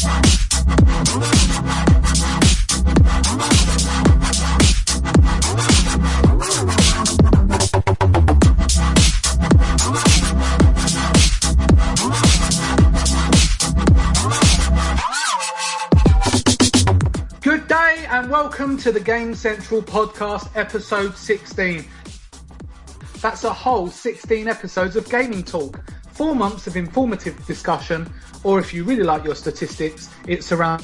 Good day and welcome to the Game Central podcast, episode 16. That's a whole 16 episodes of gaming talk, four months of informative discussion, or if you really like your statistics, it's around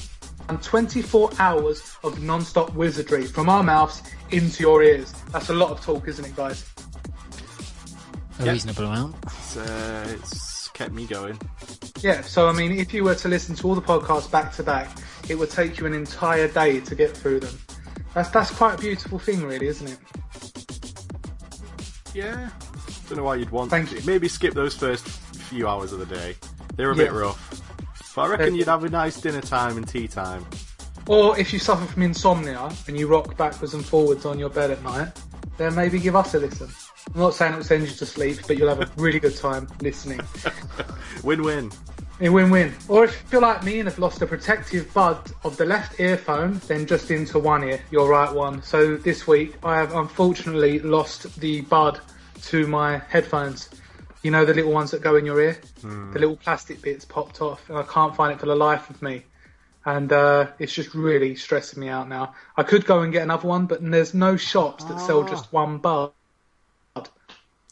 24 hours of non-stop wizardry from our mouths into your ears. That's a lot of talk, isn't it, guys? A Yeah. reasonable amount. It's, uh, it's kept me going. Yeah, so I mean, if you were to listen to all the podcasts back to back, it would take you an entire day to get through them. That's that's quite a beautiful thing, really, isn't it? Yeah. Don't know why you'd want Thank to. you. Maybe skip those first few hours of the day. They're a bit rough. But I reckon Uh, you'd have a nice dinner time and tea time. Or if you suffer from insomnia and you rock backwards and forwards on your bed at night, then maybe give us a listen. I'm not saying it will send you to sleep, but you'll have a really good time listening. Win-win. A win-win. Or if you're like me and have lost the protective bud of the left earphone, then just into one ear, your right one. So this week I have unfortunately lost the bud to my headphones. You know the little ones that go in your ear? The little plastic bits popped off and I can't find it for the life of me. And uh, it's just really stressing me out now. I could go and get another one, but there's no shops that sell Ah. just one bud.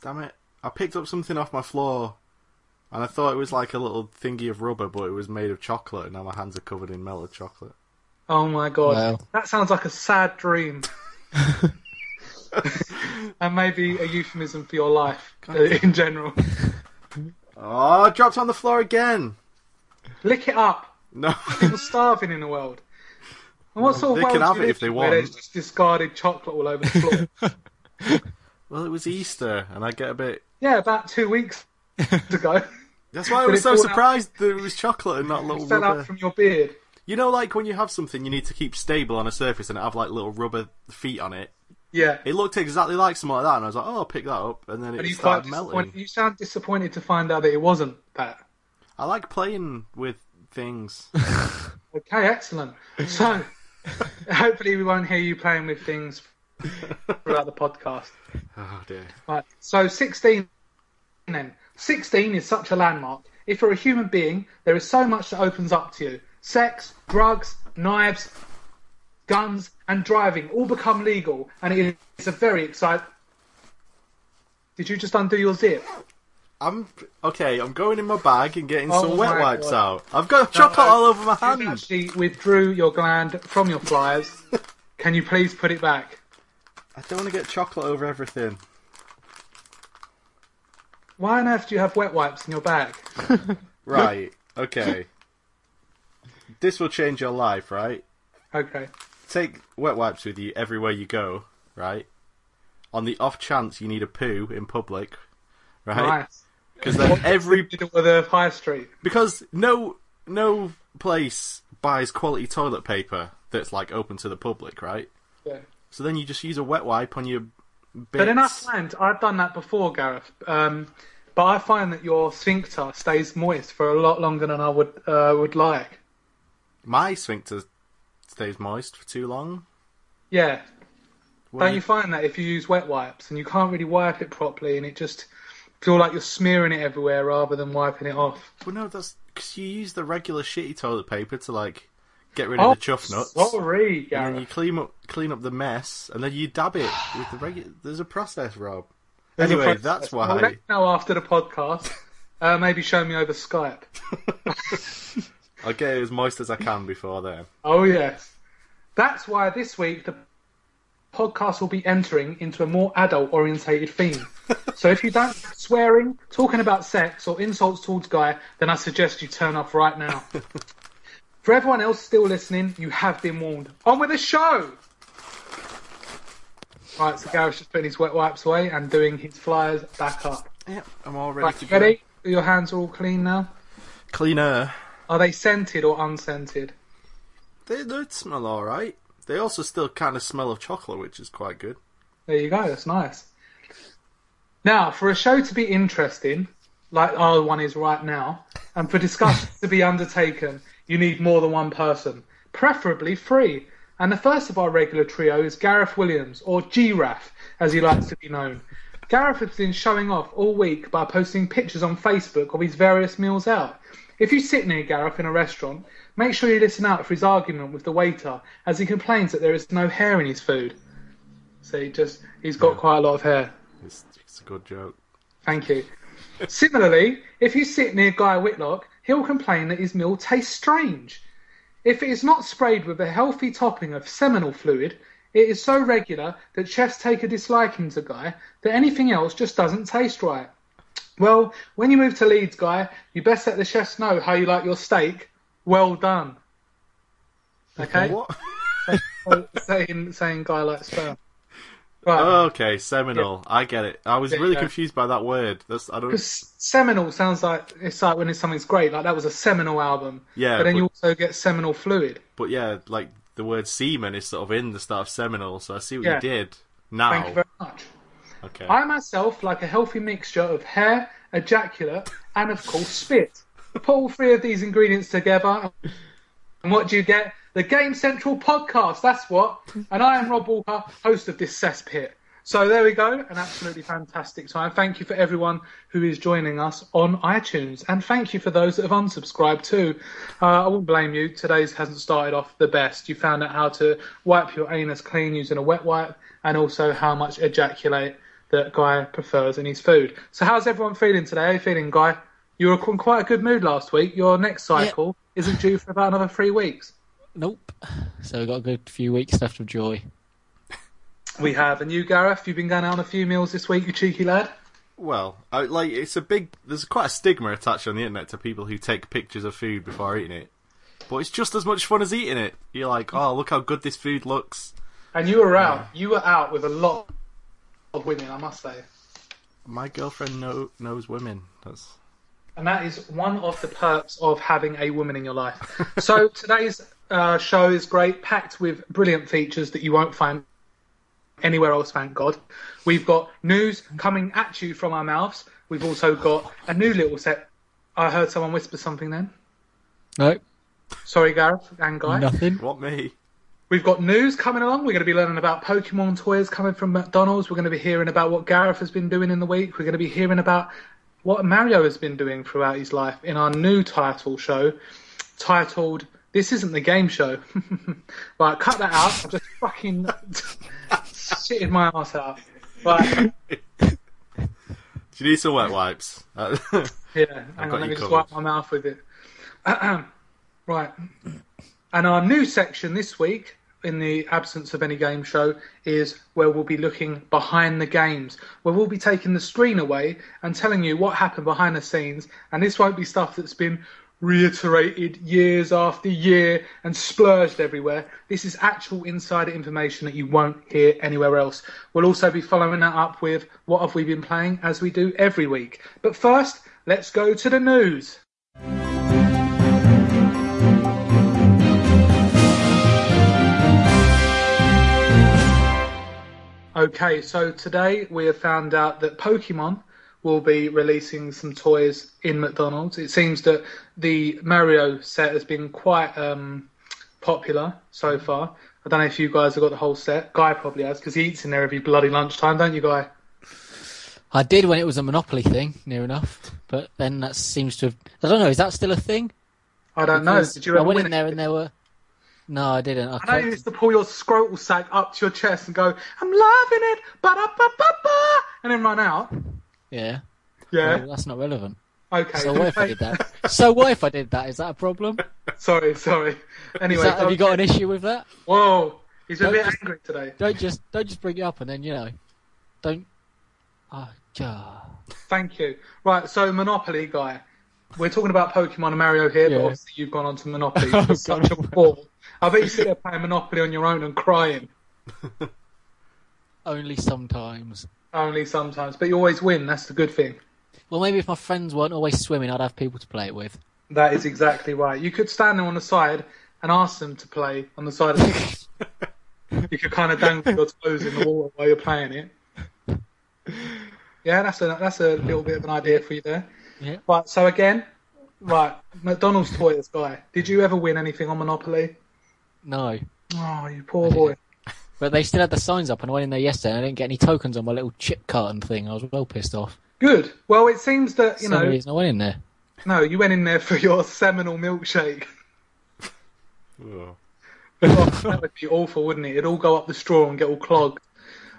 Damn it. I picked up something off my floor and I thought it was like a little thingy of rubber, but it was made of chocolate, and now my hands are covered in melted chocolate. Oh my god, Wow. that sounds like a sad dream. and maybe a euphemism for your life uh, in general. Oh, it dropped on the floor again! Lick it up. No. People starving in the world. And what sort of They can have it if they in where want. There's just discarded chocolate all over the floor. well, it was Easter, and I get a bit. yeah, about two weeks ago. That's why I was so fall out? surprised that it was chocolate and not little Fell rubber. out from your beard. You know, like when you have something you need to keep stable on a surface and have like little rubber feet on it. Yeah. It looked exactly like something like that, and I was like, "Oh, I'll pick that up," and then Are it you quite started melting. You sound disappointed to find out that it wasn't that. I like playing with things. Okay, excellent. So, hopefully, we won't hear you playing with things throughout the podcast. oh dear. Right. So 16 then. 16 is such a landmark. If you're a human being, there is so much that opens up to you. Sex, drugs, knives, guns, and driving all become legal, and it is a very exciting. Did you just undo your zip? I'm okay. I'm going in my bag and getting Oh some wet wipes God. out. I've got chocolate all over my You hand. actually withdrew your gland from your flyers. Can you please put it back? I don't want to get chocolate over everything. Why on earth do you have wet wipes in your bag? Right. Okay. this will change your life, right? Okay. Take wet wipes with you everywhere you go, right? On the off chance you need a poo in public, right? Nice. Because then every Did it with the high street. because no no place buys quality toilet paper that's like open to the public, right? Yeah. So then you just use a wet wipe on your bits. But in I find I've done that before, Gareth. Um, but I find that your sphincter stays moist for a lot longer than I would uh, would like. My sphincter stays moist for too long. Yeah. When Don't you find that if you use wet wipes and you can't really wipe it properly and it just feel like you're smearing it everywhere rather than wiping it off? Well, no, that's because you use the regular shitty toilet paper to like get rid Oh, of the chuff nuts. Sorry, And then you clean up clean up the mess, and then you dab it with the regular. There's a process, Rob. There's anyway, process. that's why. let me know after the podcast. Uh, maybe show me over Skype. I'll get it as moist as I can before then. Oh yes, that's why this week the podcast will be entering into a more adult-orientated theme. so if you don't like swearing, talking about sex, or insults towards Guy, then I suggest you turn off right now. For everyone else still listening, you have been warned. On with the show. Right, so Gareth's just putting his wet wipes away and doing his flyers back up. Yep, I'm all ready Right, to go. ready? Your hands are all clean now. Cleaner. Are they scented or unscented? They they smell all right. They also still kind of smell of chocolate, which is quite good. There you go. That's nice. Now, for a show to be interesting, like our one is right now, and for discussions to be undertaken, you need more than one person, preferably three. And the first of our regular trio is Gareth Williams, or Giraffe, as he likes to be known. Gareth has been showing off all week by posting pictures on Facebook of his various meals out. If you sit near Gareth in a restaurant, make sure you listen out for his argument with the waiter as he complains that there is no hair in his food. So he just he's got quite a lot of hair. It's, it's a good joke. Thank you. Similarly, if you sit near Guy Whitlock, he'll complain that his meal tastes strange. If it is not sprayed with a healthy topping of seminal fluid, it is so regular that chefs take a disliking to Guy that anything else just doesn't taste right. Well, when you move to Leeds, Guy, you best let the chefs know how you like your steak. Well done. Okay? What? saying, saying Guy likes sperm. Right. okay, seminal. I get it. I was Yeah, really yeah. confused by that word. That's I don't. Because seminal sounds like it's like when it's something's great, like that was a seminal album. Yeah, But then but- you also get seminal fluid. But yeah, like the word semen is sort of in the start of seminal, so I see what Yeah. you did. Now, Thank you very much. okay. I myself like a healthy mixture of hair, ejaculate, and of course spit. Put all three of these ingredients together, and what do you get? The Game Central podcast. That's what. And I am Rob Walker, host of this cesspit. So there we go, an absolutely fantastic time. Thank you for everyone who is joining us on iTunes, and thank you for those that have unsubscribed too. Uh, I won't blame you. Today's hasn't started off the best. You found out how to wipe your anus clean using a wet wipe, and also how much ejaculate that Guy prefers in his food. So how's everyone feeling today? How you feeling, Guy? You were in quite a good mood last week. Your next cycle isn't due for about another three weeks. Nope. So we've got a good few weeks left of joy. We have. And you, Gareth, you've been going out on a few meals this week, you cheeky lad. Well, I, like it's a big. There's quite a stigma attached on the internet to people who take pictures of food before eating it. But it's just as much fun as eating it. You're like, oh, look how good this food looks. And you were out. You were out with a lot of women, I must say. My girlfriend know, knows women. That's And that is one of the perks of having a woman in your life. so today's uh, show is great, packed with brilliant features that you won't find anywhere else, thank God. We've got news coming at you from our mouths. We've also got a new little set. I heard someone whisper something then. No, Sorry, Gareth and Guy. nothing. what me. We've got news coming along. We're going to be learning about Pokemon toys coming from McDonald's. We're going to be hearing about what Gareth has been doing in the week. We're going to be hearing about what Mario has been doing throughout his life in our new title show titled This Isn't the Game Show. right, cut that out. I'm just fucking shitting my ass out. Right, Do you need some wet wipes? Yeah, hang on, let me just wipe my mouth with it. right. And our new section this week, in the absence of any game show, is where we'll be looking behind the games, where we'll be taking the screen away and telling you what happened behind the scenes. And this won't be stuff that's been reiterated years after year and splurged everywhere. This is actual insider information that you won't hear anywhere else. We'll also be following that up with what have we been playing as we do every week. But first, let's go to the news. Okay, so today we have found out that Pokemon will be releasing some toys in McDonald's. It seems that the Mario set has been quite um, popular so far. I don't know if you guys have got the whole set. Guy probably has because he eats in there every bloody lunchtime, don't you, Guy? I did when it was a Monopoly thing, near enough. But then that seems to have. I don't know, is that still a thing? I don't know. Did you I went in there it? and there were. No, I didn't. I, I know you used to pull your scrotal sack up to your chest and go, "I'm loving it," ba-da-ba-ba-ba, and then run out. Yeah. Yeah. Well, that's not relevant. Okay. So what if I did that? So what if I did that? Is that a problem? sorry, sorry. Anyway, that, have you got an issue with that? Whoa, he's a Don't bit just- angry today. Don't just don't just bring it up and then you know, don't. Ah, ja. Thank you. Right, so Monopoly guy. We're talking about Pokemon and Mario here, Yeah. but obviously you've gone on to Monopoly. You're such a ball. I bet you sit there playing Monopoly on your own and crying. Only sometimes. Only sometimes, but you always win. That's the good thing. Well, maybe if my friends weren't always swimming, I'd have people to play it with. That is exactly right. You could stand there on the side and ask them to play on the side of the. you could kind of dangle your toes in the water while you're playing it. Yeah, that's a that's a little bit of an idea for you there. Yeah. Right, so again, right, McDonald's toys guy. Did you ever win anything on Monopoly? No. Oh, you poor boy. But they still had the signs up, and I went in there yesterday, and I didn't get any tokens on my little chip carton thing. I was well pissed off. Good. Well, it seems that you That's the know. reason I went in there. No, you went in there for your seminal milkshake. Ugh. Oh, that would be awful, wouldn't it? It'd all go up the straw and get all clogged.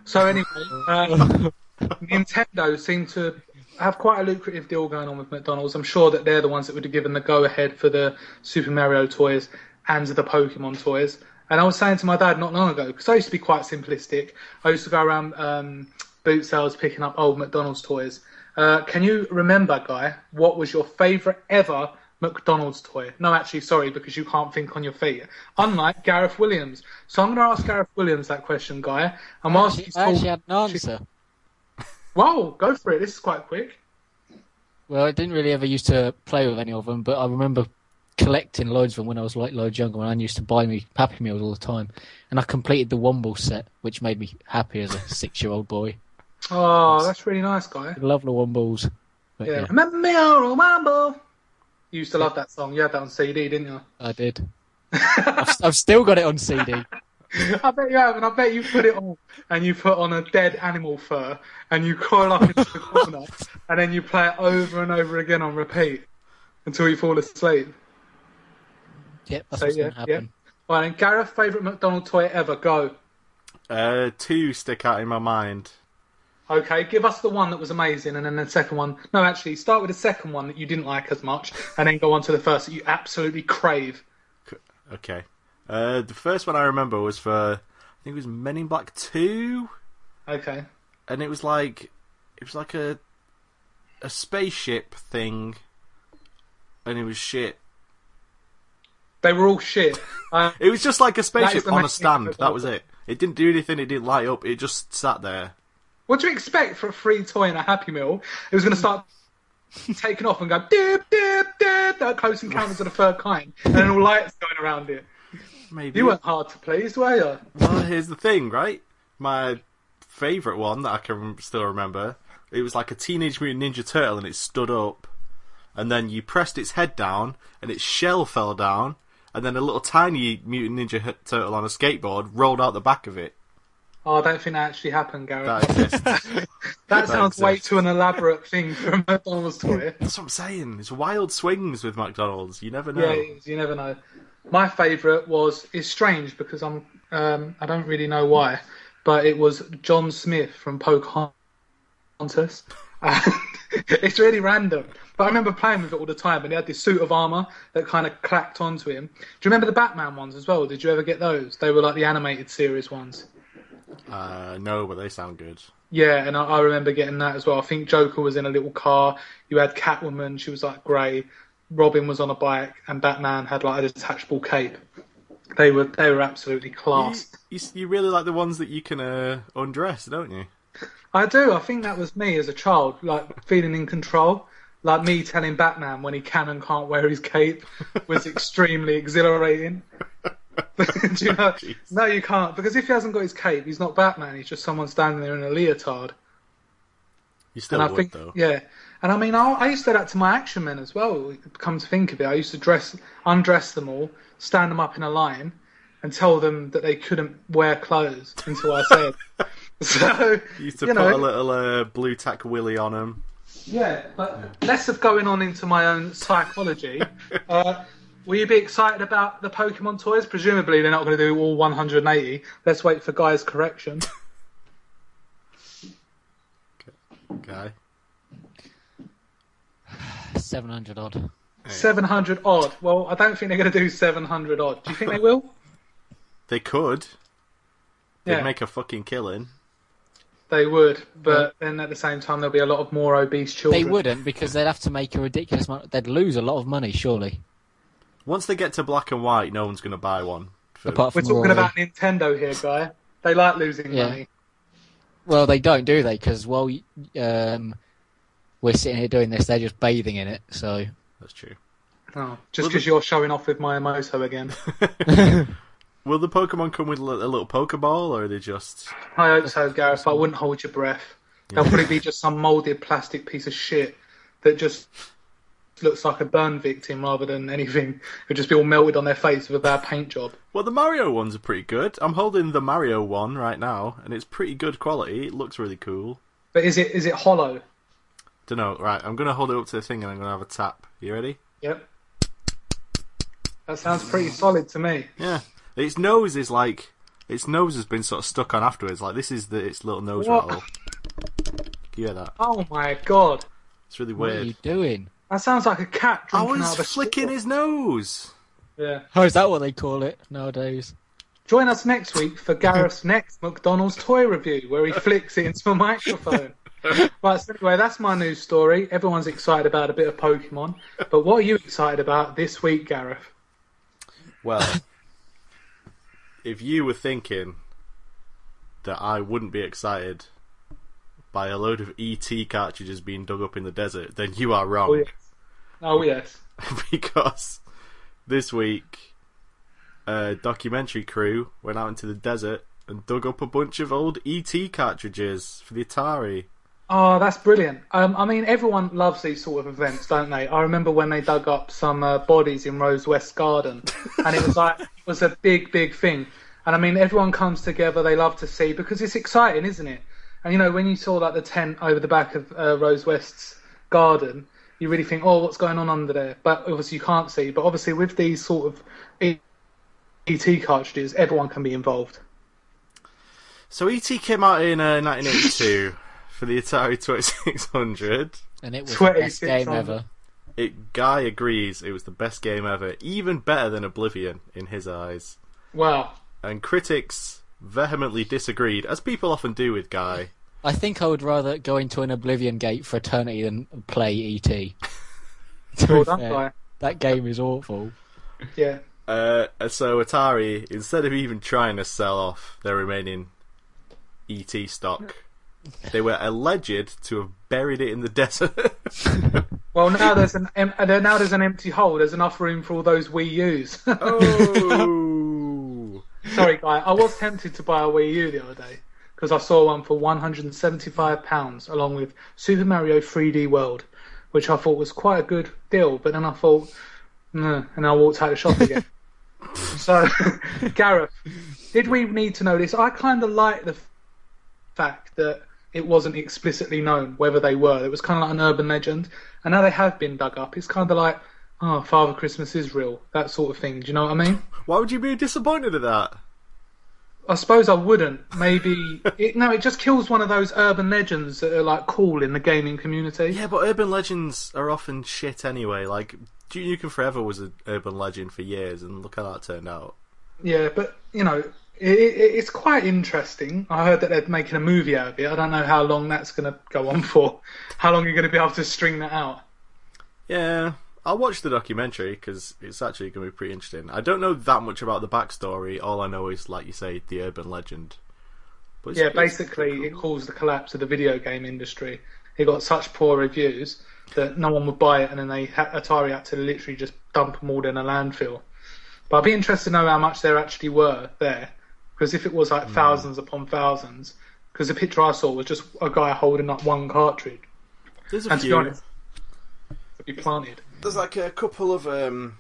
So anyway, um, Nintendo seem to have quite a lucrative deal going on with McDonald's. I'm sure that they're the ones that would have given the go-ahead for the Super Mario toys and the Pokemon toys. And I was saying to my dad not long ago, because I used to be quite simplistic. I used to go around um, boot sales picking up old McDonald's toys. Uh, can you remember, Guy, what was your favourite ever McDonald's toy? No, actually, sorry, because you can't think on your feet. Unlike Gareth Williams. So I'm going to ask Gareth Williams that question, Guy. And whilst Actually, he's I actually had an answer. Whoa, go for it. This is quite quick. Well, I didn't really ever used to play with any of them, but I remember collecting loads of them when I was like loads younger. When I used to buy me Happy Meals all the time, and I completed the Womble set, which made me happy as a six-year-old boy. Oh, that's really nice, Guy. I love the Wombles. But Yeah. yeah, Remember me, Wambo. You used to love that song. You had that on CD, didn't you? I did. I've, I've still got it on CD. I bet you have, and I bet you put it on, and you put on a dead animal fur, and you coil up into the corner, and then you play it over and over again on repeat until you fall asleep. Yep, that's So, what's yeah, going to happen. All right, and Gareth, favourite McDonald toy ever? Go. Uh, two stick out in my mind. Okay, give us the one that was amazing, and then the second one. No, actually, start with the second one that you didn't like as much, and then go on to the first that you absolutely crave. Okay. Uh, the first one I remember was for I think it was Men in Black Two, Okay. and it was like it was like a a spaceship thing, and it was shit. They were all shit. Uh, It was just like a spaceship on a stand. That was it. It didn't do anything. It didn't light up. It just sat there. what do you expect for a free toy and a Happy Meal? It was going to start taking off and go dip, dip, dip, that close encounters of the third kind, and then all lights going around it. Maybe. You weren't hard to please, were you? Well, here's the thing, right? My favourite one that I can still remember. It was like a Teenage Mutant Ninja Turtle, and it stood up, and then you pressed its head down, and its shell fell down, and then a little tiny Mutant Ninja Turtle on a skateboard rolled out the back of it. Oh, I don't think that actually happened, Gareth. That exists. That sounds way too an elaborate thing for a McDonald's toy. That's what I'm saying. It's wild swings with McDonald's. You never know. Yeah, it is, you never know. My favourite was it's strange because I'm um, I don't really know why, but it was John Smith from Pocahontas. And it's really random, but I remember playing with it all the time, and he had this suit of armor that kind of clacked onto him. Do you remember the Batman ones as well? Did you ever get those? They were like the animated series ones. Uh, no, but they sound good. Yeah, and I, I remember getting that as well. I think Joker was in a little car. You had Catwoman; she was like grey. Robin was on a bike, and Batman had like a detachable cape. They were they were absolutely You, class. you, you really like the ones that you can uh, undress, don't you? I do. I think that was me as a child, like feeling in control. Like me telling Batman when he can and can't wear his cape was extremely exhilarating. do you know? No, you can't because if he hasn't got his cape, he's not Batman. He's just someone standing there in a leotard. You still and I would, think, though. yeah. And I mean, I, I used to do that to my action men as well. Come to think of it, I used to dress, undress them all, stand them up in a line, and tell them that they couldn't wear clothes until I said. so You used to you put know, a little uh, blue tack willy on them. Yeah, but less of going on into my own psychology. uh, will you be excited about the Pokemon toys? Presumably, they're not going to do all 180. Let's wait for Guy's correction. Guy. Seven hundred odd. 700 odd. Well, I don't think they're going to do 700 odd. Do you think they will? They could. They'd Yeah. make a fucking killing. They would, but then at the same time, there'll be a lot of more obese children. They wouldn't because they'd have to make a ridiculous amount. They'd lose a lot of money, surely. Once they get to black and white, no one's going to buy one. For- Apart We're talking Roy. about Nintendo here, guy. They like losing Yeah. money. Well, they don't, do they? Because while um, we're sitting here doing this, they're just bathing in it. So That's true. Oh, just Well, because you're showing off with my Emoto again. Will the Pokemon come with a little Pokeball, or are they just? I hope so, Gareth. But I wouldn't hold your breath. They'll probably be just some moulded plastic piece of shit that just looks like a burn victim rather than anything. It would just be all melted on their face with a bad paint job. Well, the Mario ones are pretty good. I'm holding the Mario one right now, and it's pretty good quality. It looks really cool. But is it is it hollow? Don't know. Right, I'm gonna hold it up to the thing, and I'm gonna have a tap. You ready? Yep. That sounds pretty solid to me. Yeah. Its nose is like its nose has been sort of stuck on afterwards. Like this is the its little nose What? rattle. Can you hear that? Oh my god. It's really weird. What are weird. you doing? That sounds like a cat I drinking out was of a flicking straw. his nose. Yeah. Oh, is that what they call it nowadays? Join us next week for Gareth's next McDonald's toy review, where he flicks it into a microphone. right, so anyway, that's my news story. Everyone's excited about a bit of Pokemon, but what are you excited about this week, Gareth? Well, if you were thinking that I wouldn't be excited by a load of ET cartridges being dug up in the desert, then you are wrong. Oh yes. Oh yes. because this week a documentary crew went out into the desert and dug up a bunch of old ET cartridges for the Atari. Oh, that's brilliant. Um, I mean, everyone loves these sort of events, don't they? I remember when they dug up some uh, bodies in Rose West Garden, and it was like it was a big, big thing. And I mean, everyone comes together. They love to see because it's exciting, isn't it? And you know, when you saw like the tent over the back of uh, Rose West's garden, you really think, oh, what's going on under there? But obviously, you can't see. But obviously, with these sort of ET cartridges, everyone can be involved. So ET came out in uh, 1982 for the Atari 2600. And it was the best game ever. It Guy agrees it was the best game ever, even better than Oblivion in his eyes. Wow. And critics vehemently disagreed, as people often do with Guy. I think I would rather go into an Oblivion gate for eternity than play ET. Well done, fair, that game is awful. Yeah. Uh, so Atari, instead of even trying to sell off their remaining ET stock, they were alleged to have buried it in the desert. Well, now there's an em- uh, now there's an empty hole. There's enough room for all those Wii U's. oh, Sorry, guy. I was tempted to buy a Wii U the other day because I saw one for 175 pounds, along with Super Mario 3D World, which I thought was quite a good deal. But then I thought, no, and I walked out of the shop again. so, Gareth, did we need to know this? I kind of like the fact that it wasn't explicitly known whether they were. It was kind of like an urban legend, and now they have been dug up. It's kind of like, oh, Father Christmas is real, that sort of thing. Do you know what I mean? why would you be disappointed at that? I suppose I wouldn't. Maybe it, no, it just kills one of those urban legends that are like cool in the gaming community. Yeah, but urban legends are often shit anyway. Like Duke Nukem Forever was an urban legend for years, and look how that turned out. Yeah, but you know, it, it, it's quite interesting. I heard that they're making a movie out of it. I don't know how long that's going to go on for. How long you're going to be able to string that out? Yeah, I'll watch the documentary because it's actually going to be pretty interesting. I don't know that much about the backstory. All I know is, like you say, the urban legend. But Yeah, basically, pretty it caused the collapse of the video game industry. It got such poor reviews that no one would buy it, and then they had, Atari had to literally just dump them all in a landfill. But I'd be interested to know how much there actually were there, because if it was like thousands upon thousands, because the picture I saw was just a guy holding up one cartridge, There's a and to be few. honest, it'd be planted. There's like a couple of um.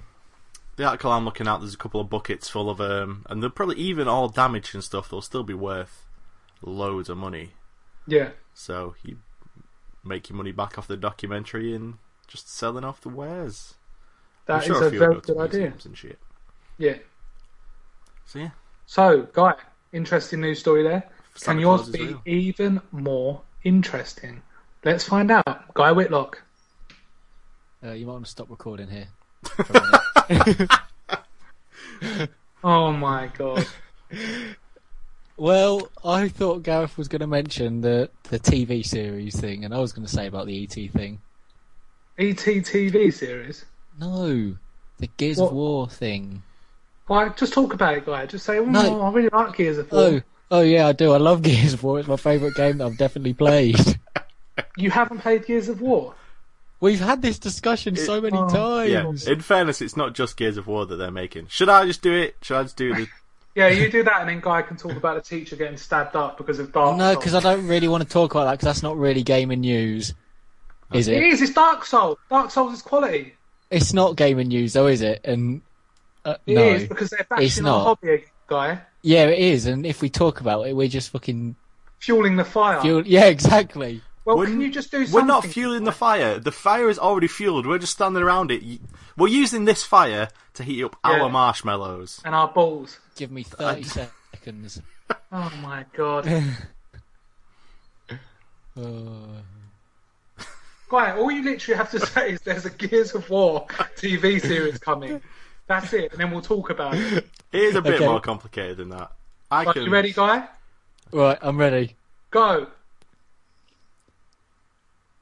The article I'm looking at, there's a couple of buckets full of um, and they're probably even all damaged and stuff. They'll still be worth loads of money. Yeah, So you make your money back off the documentary and just selling off the wares. I'm that is sure a few very good idea. And shit. Yeah. So yeah, So, guy, interesting news story there. Santa Can yours be real. even more interesting? Let's find out. Guy Whitlock. Uh, you might want to stop recording here. for a minute. Oh my god. well, I thought Gareth was going to mention the the TV series thing, and I was going to say about the ET thing. ET TV series. No, the Gears What? War thing. Why? Just talk about it, guy. Just say, oh, No. I really like Gears of War. Oh, oh yeah, I do. I love Gears of War. It's my favourite game that I've definitely played. You haven't played Gears of War? We've had this discussion so many oh, yeah. times. In fairness, it's not just Gears of War that they're making. Should I just do it? Should I just do the? Yeah, you do that, and then Guy can talk about the teacher getting stabbed up because of Dark no, because I don't really want to talk about that because that's not really gaming news, is It it? is. It's Dark Souls. Dark Souls is quality. It's not gaming news, though, is it? And uh, It no, is because they're it's bashing our not. hobby guy, yeah, it is. And if we talk about it, we're just fucking fueling the fire. fuel. Yeah, exactly. well, We're- can you just do We're not fueling the fire. The fire is already fueled. We're just standing around it. We're using this fire to heat up Yeah. our marshmallows. and our balls. Give me thirty seconds. Oh my god, Uh, guy! All you literally have to say is there's a Gears of War TV series coming. That's it, and then we'll talk about it. It is a bit Okay. more complicated than that. I Right, can. you ready, guy? right, I'm ready. Go.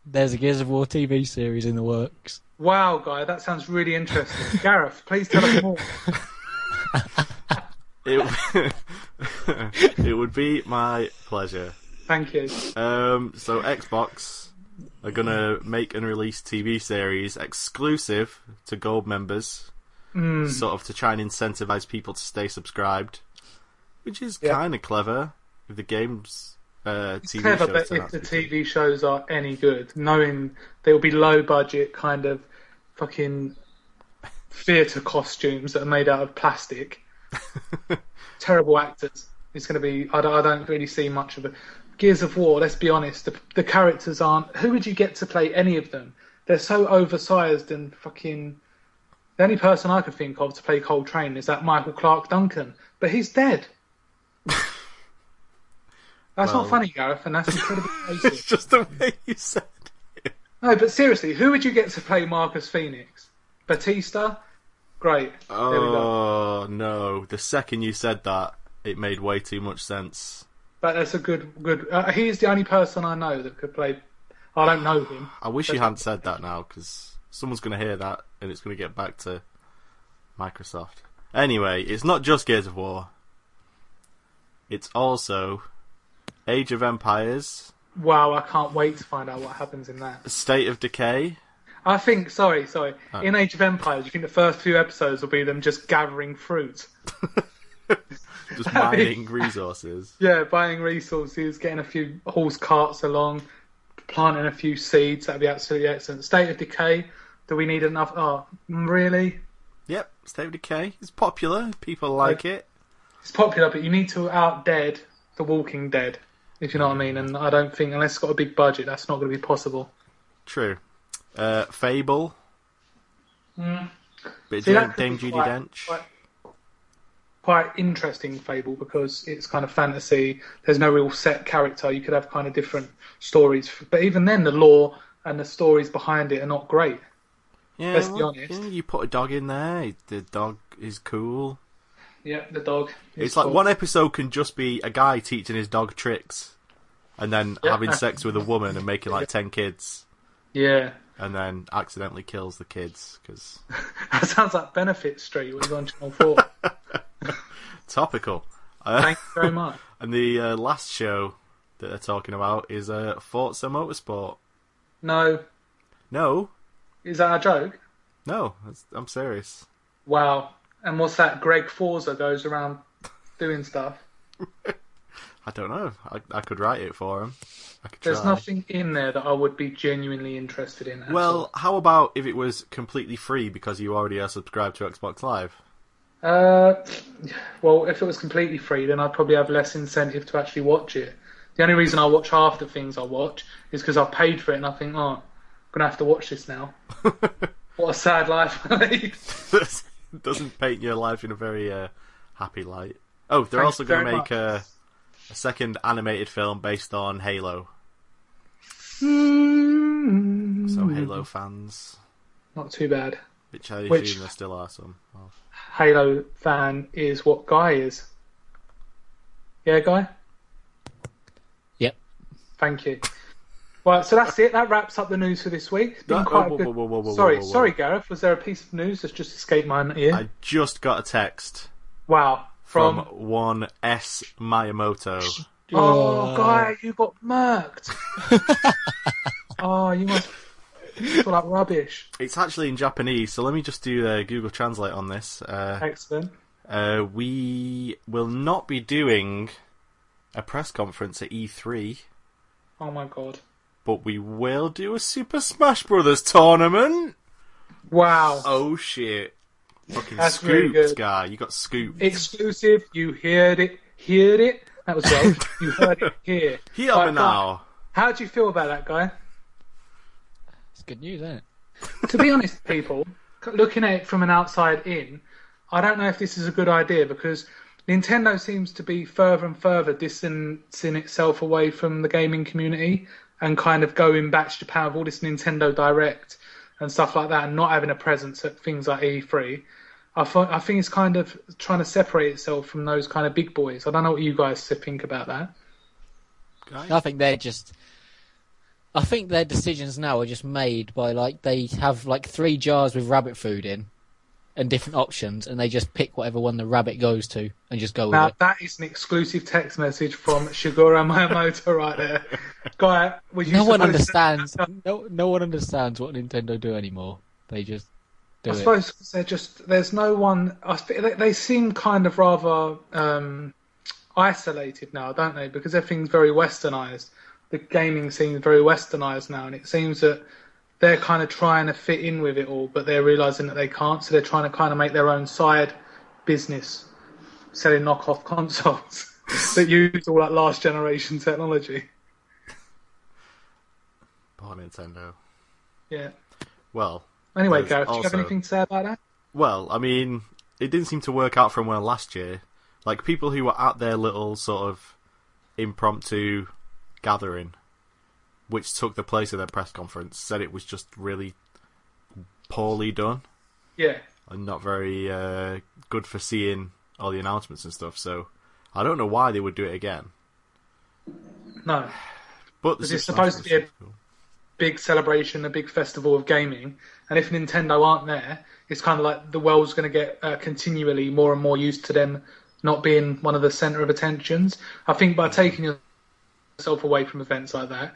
There's a Gears of War TV series in the works. Wow, guy, that sounds really interesting. Gareth, please tell us more. It, it would be my pleasure. Thank you. Um, so Xbox are gonna make and release TV series exclusive to Gold members, Mm. sort of to try and incentivize people to stay subscribed, which is Yeah. kind of clever. If the games, uh, TV clever, shows but if the be good. TV shows are any good, knowing they'll be low budget, kind of fucking theatre costumes that are made out of plastic, terrible actors. It's going to be. I don't, I don't really see much of it. Gears of War. Let's be honest. The, the characters aren't. Who would you get to play any of them? They're so oversized and fucking. The only person I could think of to play Cole Train is that Michael Clarke Duncan, but he's dead. That's Well- not funny, Gareth, and that's incredibly racist. it's just the way you said. it. No, but seriously, who would you get to play Marcus Phoenix? Batista? Great. There we go. Oh no! The second you said that, it made way too much sense. But that's a good, good. Uh, he's the only person I know that could play. I don't know him. I wish you hadn't said that now, because someone's going to hear that and it's going to get back to Microsoft. Anyway, it's not just Gears of War. It's also Age of Empires, Wow, I can't wait to find out what happens in that. State of Decay. I think, sorry, sorry. Oh. In Age of Empires, you think the first few episodes will be them just gathering fruit? Just mining resources. Yeah, buying resources, getting a few horse carts along, planting a few seeds. That'd be absolutely excellent. State of Decay. Do we need enough? Oh, really? Yep, State of Decay is popular. People like it. It's popular, but you need to out dead The Walking Dead, if you know what I mean. And I don't think, unless it's got a big budget, that's not going to be possible. True. Uh, Fable. Mm. Bit See, that Dame, could Dame be Judy quite- Dench. Quite, quite interesting Fable because it's kind of fantasy. There's no real set character. You could have kind of different stories, but even then, the lore and the stories behind it are not great. Yeah, let's be honest. yeah, you put a dog in there. The dog is cool. Yeah, the dog. is It's like cool. one episode can just be a guy teaching his dog tricks, and then Yeah. having sex with a woman and making like ten kids, Yeah, and then accidentally kills the kids because that sounds like Benefit Street when you're on Channel Four. topical. Uh, Thank you very much. and the uh, last show that they're talking about is uh, Forza Motorsport. No, No, is that a joke? no, that's, I'm serious. Wow. And what's that? Greg Forza goes around doing stuff. I don't know. I, I could write it for him. I could There's try. nothing in there that I would be genuinely interested in. at all. Well, how about if it was completely free because you already are subscribed to Xbox Live? Uh, well, if it was completely free, then I'd probably have less incentive to actually watch it. The only reason I watch half the things I watch is because I've paid for it, and I think, oh, gonna have to watch this now. what a sad life I lead. doesn't paint your life in a very uh, happy light. Oh, they're Thanks also going to make a, a second animated film based on Halo. So Mm. Halo fans, Not too bad. which I Which- assume there still are some. of. Halo fan is what Guy is. Yeah, Guy. Yep. Thank you. Well, so that's it. That wraps up the news for this week. It's been No, quite whoa, good. whoa, whoa, whoa, whoa, sorry, whoa, whoa. sorry, Gareth. Was there a piece of news that's just escaped my ear? I just got a text Wow. from, From, one S Miyamoto. oh, Guy, you got murked. oh, you must feel like rubbish. It's actually in Japanese, so let me just do uh, Google Translate on this. Uh, Excellent. uh, we will not be doing a press conference at E3. Oh my god. But we will do a Super Smash Brothers tournament. Wow. Oh shit! Fucking That's scooped, really good. guy. You got scooped. Exclusive. You heard it. Heard it. That was Welsh. you heard it here. Here Right, we now. How do you feel about that guy? It's good news, isn't it? to be honest, people, looking at it from an outside in, I don't know if this is a good idea because Nintendo seems to be further and further distancing itself away from the gaming community and kind of going back to Japan with all this Nintendo Direct and stuff like that and not having a presence at things like E3. I, th- I think it's kind of trying to separate itself from those kind of big boys. I don't know what you guys think about that. Guy. I think they're just. I think their decisions now are just made by like they have like three jars with rabbit food in, and different options, and they just pick whatever one the rabbit goes to and just go with Now it. that is an exclusive text message from Shigeru Miyamoto right there. Guy, No one understands. No, no one understands what Nintendo do anymore. They just do it. I it. suppose they're just there's no one. I they, they seem kind of rather um, isolated now, don't they? Because everything's very westernized. The gaming seems very westernized now, and it seems that they're kind of trying to fit in with it all, but they're realizing that they can't. So they're trying to kind of make their own side business, selling knockoff consoles that use all that last generation technology. Poor Nintendo. Yeah. Well, Anyway, Gareth, do you have anything to say about that? well. I mean, it didn't seem to work out from well last year. Like people who were at their little sort of impromptu gathering, which took the place of their press conference, said it was just really poorly done Yeah. and not very uh, good for seeing all the announcements and stuff. So I don't know why they would do it again. No. But the Is supposed to be a- cool. big celebration, a big festival of gaming. And if Nintendo aren't there, it's kind of like the world's going to get uh, continually more and more used to them not being one of the center of attentions. I think by taking yourself away from events like that,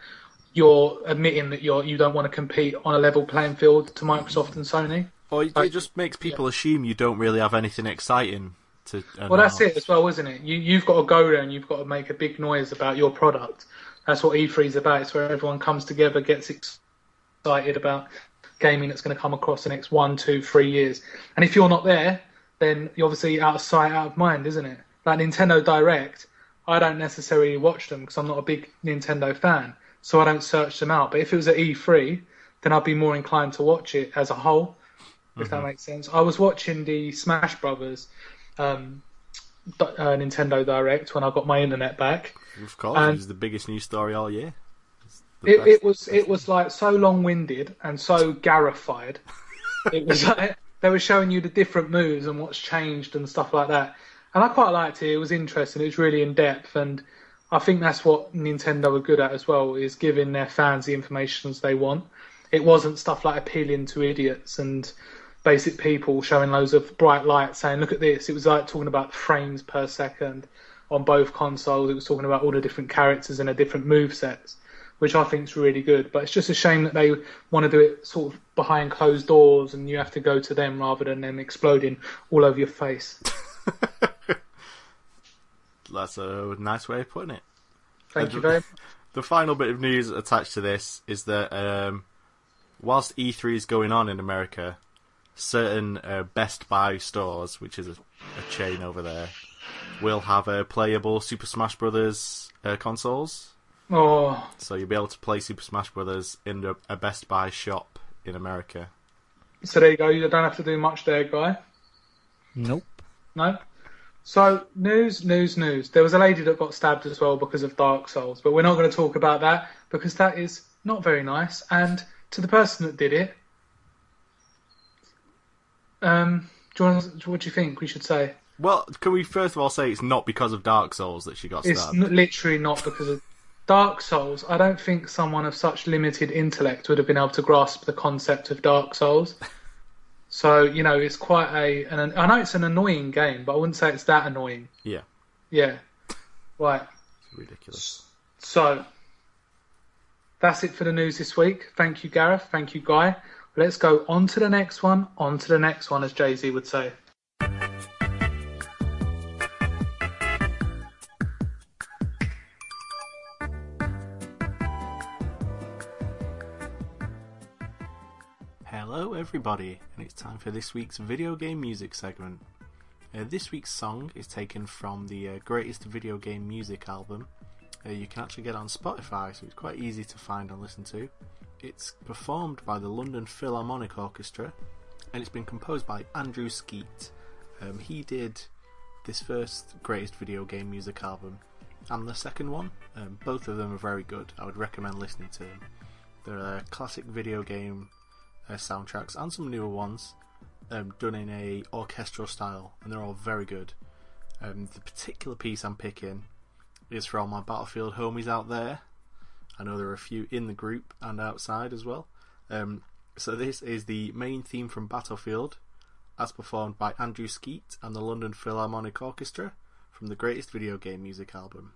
you're admitting that you're you don't want to compete on a level playing field to Microsoft and Sony. Or it, it just makes people assume you don't really have anything exciting to. Well, that's it as well, isn't it? You you've got to go there and you've got to make a big noise about your product. That's what E3 is about. It's where everyone comes together, gets excited about gaming that's going to come across the next one, two, three years. And if you're not there, then you're obviously out of sight, out of mind, isn't it? Like Nintendo Direct, I don't necessarily watch them because I'm not a big Nintendo fan, so I don't search them out. But if it was at E3, then I'd be more inclined to watch it as a whole, if that makes sense. I was watching the Smash Brothers um, uh, Nintendo Direct when I got my internet back. Of course, And- it was the biggest news story all year. It, best- it was it was like so long-winded and so Garified. it was like they were showing you the different moves and what's changed and stuff like that. And I quite liked it. It was interesting. It was really in depth, and I think that's what Nintendo were good at as well is giving their fans the information they want. It wasn't stuff like appealing to idiots and basic people showing loads of bright lights saying, "Look at this." It was like talking about frames per second on both consoles. It was talking about all the different characters and the different move sets, which I think is really good. But it's just a shame that they want to do it sort of behind closed doors and you have to go to them rather than them exploding all over your face. That's a nice way of putting it. Thank you very much. The final bit of news attached to this is that um, whilst E3 is going on in America, certain uh, Best Buy stores, which is a, a chain over there, will have uh, playable Super Smash Brothers uh, consoles. Oh, So you'll be able to play Super Smash Brothers in a, a Best Buy shop in America. so there you go. You don't have to do much there, guy. Nope. No. So news, news, news. There was a lady that got stabbed as well because of Dark Souls, but we're not going to talk about that because that is not very nice. And to the person that did it, um, do you want, what do you think we should say? Well, can we first of all say it's not because of Dark Souls that she got It's stabbed? n- literally not because of Dark Souls. I don't think someone of such limited intellect would have been able to grasp the concept of Dark Souls. So you know, it's quite a. An, I know it's an annoying game, but I wouldn't say it's that annoying. Yeah, Yeah. Right. ridiculous. So that's it for the news this week. Thank you, Gareth. Thank you, Guy. Let's go on to the next one. On to the next one, as Jay Z would say. Everybody, and it's time for this week's video game music segment. Uh, this week's song is taken from the uh, Greatest Video Game Music album. Uh, you can actually get on Spotify, so it's quite easy to find and listen to. It's performed by the London Philharmonic Orchestra, and it's been composed by Andrew Skeet. Um, he did this first Greatest Video Game Music album and the second one. Um, both of them are very good. I would recommend listening to them. They're a classic video game uh, soundtracks and some newer ones um, done in a orchestral style, and they're all very good. Um, the particular piece I'm picking is for all my Battlefield homies out there. I know there are a few in the group and outside as well. Um, so this is the main theme from Battlefield, as performed by Andrew Skeet and the London Philharmonic Orchestra from the Greatest Video Game Music album.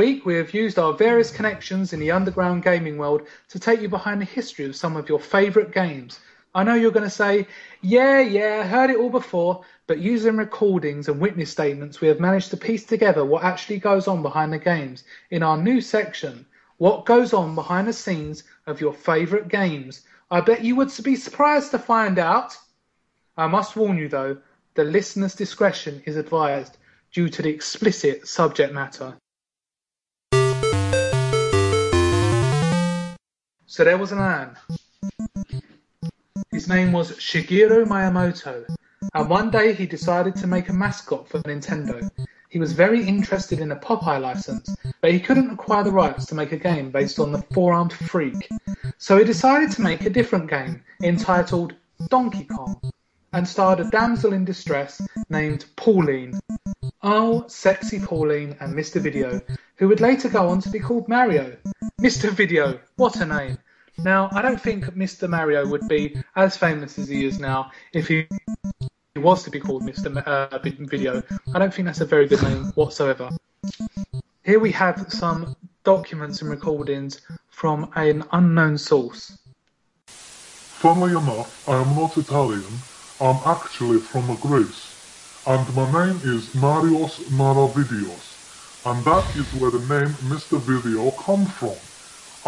Week, we have used our various connections in the underground gaming world to take you behind the history of some of your favourite games. I know you're going to say, yeah, yeah, heard it all before, but using recordings and witness statements, we have managed to piece together what actually goes on behind the games in our new section, What Goes On Behind the Scenes of Your Favourite Games. I bet you would be surprised to find out. I must warn you though, the listener's discretion is advised due to the explicit subject matter. So there was a man. His name was Shigeru Miyamoto, and one day he decided to make a mascot for Nintendo. He was very interested in a Popeye license, but he couldn't acquire the rights to make a game based on the four-armed freak. So he decided to make a different game entitled Donkey Kong and starred a damsel in distress named Pauline. Oh, sexy Pauline and Mr. Video, who would later go on to be called Mario. Mr. Video, what a name. Now, I don't think Mr. Mario would be as famous as he is now if he was to be called Mr. Uh, Video. I don't think that's a very good name whatsoever. Here we have some documents and recordings from an unknown source. Funnily enough, I am not Italian, I'm actually from Greece, and my name is Marios Marovidios, and that is where the name Mr. Video come from.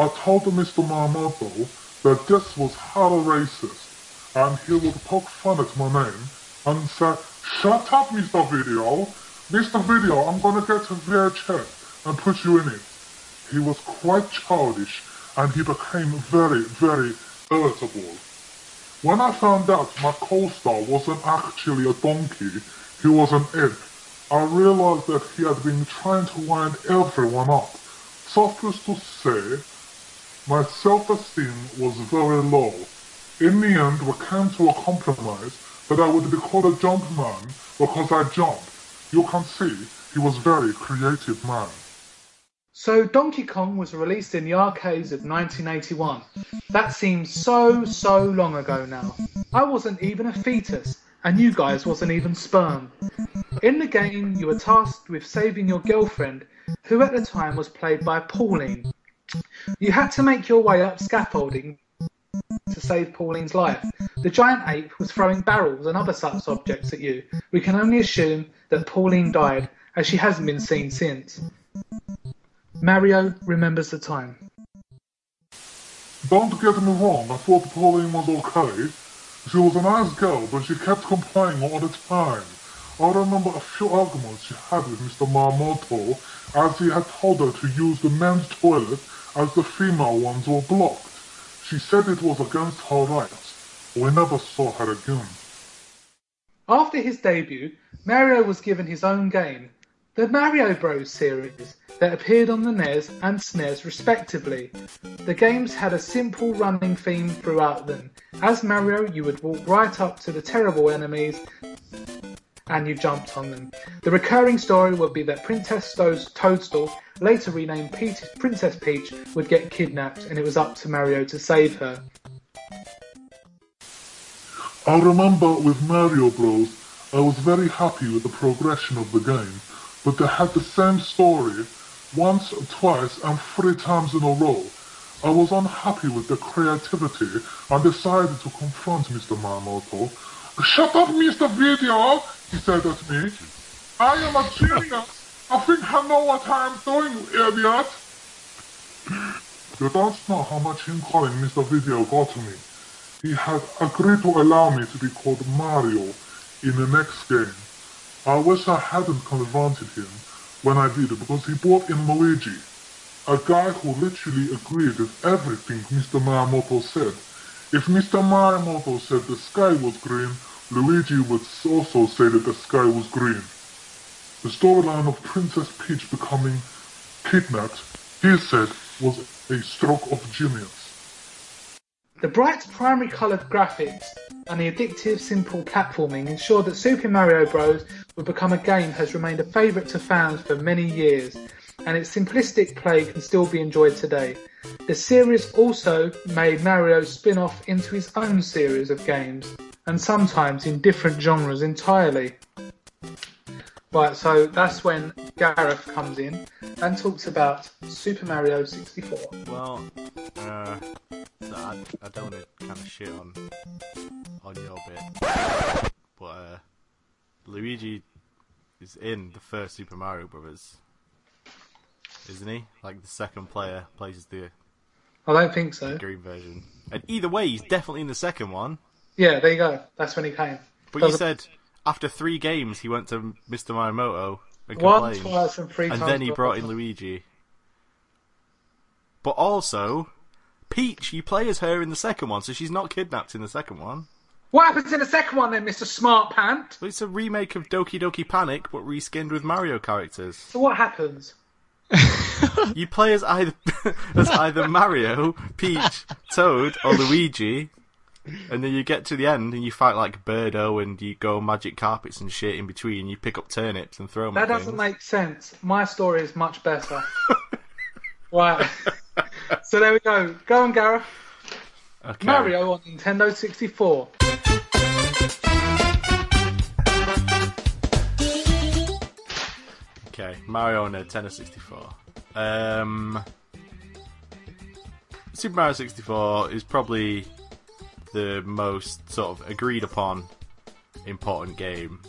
I told Mr. Miyamoto that this was hella racist, and he would poke fun at my name and say, Shut up, Mr. Video! Mr. Video, I'm gonna get a VHS and put you in it. He was quite childish, and he became very, very irritable. When I found out my co-star wasn't actually a donkey, he was an imp, I realized that he had been trying to wind everyone up. Suffice to say, my self-esteem was very low. In the end, we came to a compromise that I would be called a jump man because I jumped. You can see, he was very creative man. So Donkey Kong was released in the arcades of 1981. That seems so, so long ago now. I wasn't even a fetus, and you guys wasn't even sperm. In the game, you were tasked with saving your girlfriend, who at the time was played by Pauline. You had to make your way up scaffolding to save Pauline's life. The giant ape was throwing barrels and other such objects at you. We can only assume that Pauline died, as she hasn't been seen since. Mario remembers the time. Don't get me wrong, I thought Pauline was okay. She was a nice girl, but she kept complaining all the time. I remember a few arguments she had with Mr. Miyamoto as he had told her to use the men's toilet as the female ones were blocked. She said it was against her rights. We never saw her again. After his debut, Mario was given his own game, the Mario Bros series that appeared on the NES and SNES respectively. The games had a simple running theme throughout them. As Mario, you would walk right up to the terrible enemies and you jumped on them. The recurring story would be that Princess Toadstool, later renamed Princess Peach, would get kidnapped and it was up to Mario to save her. I remember with Mario Bros, I was very happy with the progression of the game but they had the same story once, twice, and three times in a row. I was unhappy with the creativity and decided to confront Mr. Miyamoto. Shut up, Mr. Video, he said at me. I am a genius. I think I know what I am doing, idiot. You don't know how much him calling Mr. Video got to me. He had agreed to allow me to be called Mario in the next game. I wish I hadn't confronted him when I did because he brought in Luigi, a guy who literally agreed with everything Mr. Miyamoto said. If Mr. Miyamoto said the sky was green, Luigi would also say that the sky was green. The storyline of Princess Peach becoming kidnapped, he said, was a stroke of genius. The bright primary coloured graphics and the addictive simple platforming ensured that Super Mario Bros. would become a game has remained a favourite to fans for many years, and its simplistic play can still be enjoyed today. The series also made Mario spin off into his own series of games, and sometimes in different genres entirely. Right, so that's when Gareth comes in and talks about Super Mario 64. Well, uh, I, I don't want to kind of shit on on your bit, but uh, Luigi is in the first Super Mario Brothers, isn't he? Like the second player plays the I don't think so. green version, and either way, he's definitely in the second one. Yeah, there you go. That's when he came. But you said after three games he went to Mr. Miyamoto and Once, complained, twice, and three and times. then he brought in Luigi. But also, Peach, you play as her in the second one, so she's not kidnapped in the second one. What happens in the second one then, Mr. Smart Pant? Well, it's a remake of Doki Doki Panic, but reskinned with Mario characters. So what happens? You play as either as either Mario, Peach, Toad, or Luigi, and then you get to the end and you fight like Birdo and you go magic carpets and shit in between. You pick up turnips and throw them. That at doesn't things. make sense. My story is much better. right. so there we go. Go on, Gareth. Okay. Mario on Nintendo 64. Okay, Mario on Nintendo 64. Um, Super Mario 64 is probably the most sort of agreed upon important game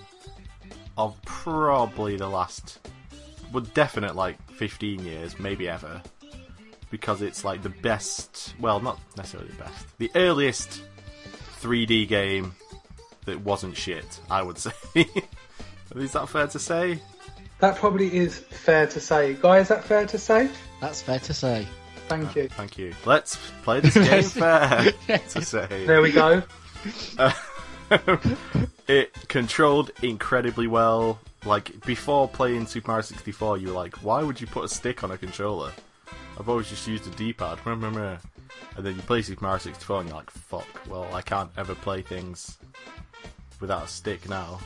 of probably the last, well, definite like 15 years, maybe ever, because it's like the best. Well, not necessarily the best. The earliest 3D game that wasn't shit. I would say. is that fair to say? That probably is fair to say. Guy, is that fair to say? That's fair to say. Thank you. Thank you. Let's play this game fair to say. There we go. it controlled incredibly well. Like before playing Super Mario 64, you were like, "Why would you put a stick on a controller?" I've always just used a D-pad. And then you play Super Mario 64, and you're like, "Fuck! Well, I can't ever play things without a stick now.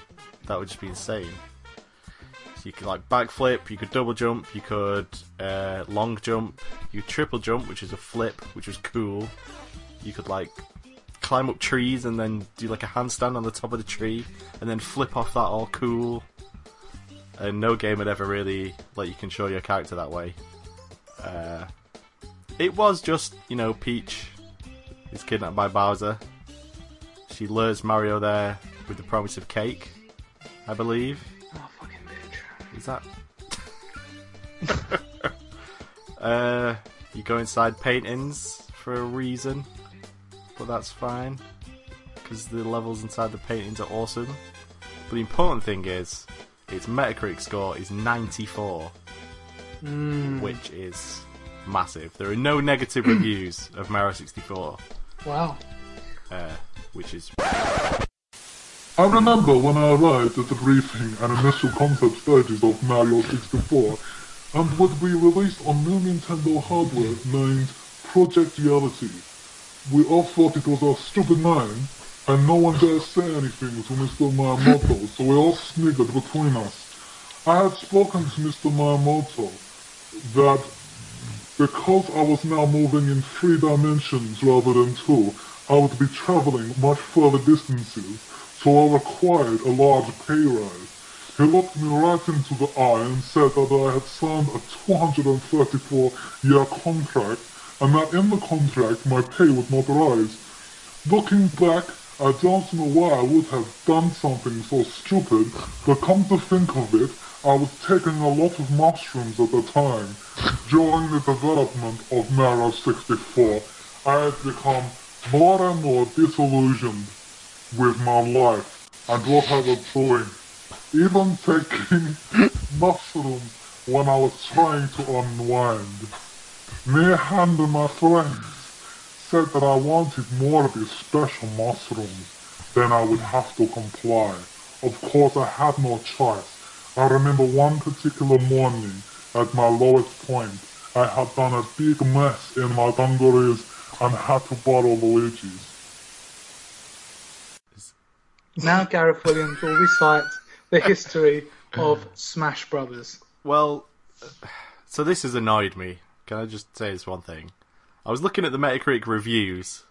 That would just be insane." You could like backflip, you could double jump, you could uh, long jump, you triple jump, which is a flip, which was cool. You could like climb up trees and then do like a handstand on the top of the tree and then flip off that all cool. And no game had ever really let you control your character that way. Uh, it was just, you know, Peach is kidnapped by Bowser. She lures Mario there with the promise of cake, I believe. Is that? uh, you go inside paintings for a reason, but that's fine because the levels inside the paintings are awesome. But the important thing is, its Metacritic score is 94, which is massive. There are no negative reviews of Mario 64, Wow. uh, which is I remember when I arrived at the briefing and initial concept stages of Mario 64 and would be released on new Nintendo hardware named Project Reality. We all thought it was a stupid name and no one dared say anything to Mr. Miyamoto, so we all sniggered between us. I had spoken to Mr. Miyamoto that because I was now moving in three dimensions rather than two, I would be traveling much further distances, so I required a large pay rise. He looked me right into the eye and said that I had signed a 234-year contract, and that in the contract my pay would not rise. Looking back, I don't know why I would have done something so stupid, but come to think of it, I was taking a lot of mushrooms at the time. During the development of Mario 64, I had become more and more disillusioned with my life and what I was doing. Even taking mushrooms when I was trying to unwind. Me and my friends said that I wanted more of these special mushrooms, then I would have to comply. Of course, I had no choice. I remember one particular morning, at my lowest point, I had done a big mess in my dungarees and had to borrow Luigi's. Now Gareth Williams will recite the history of Smash Brothers. Well, so this has annoyed me. Can I just say this one thing? I was looking at the Metacritic reviews,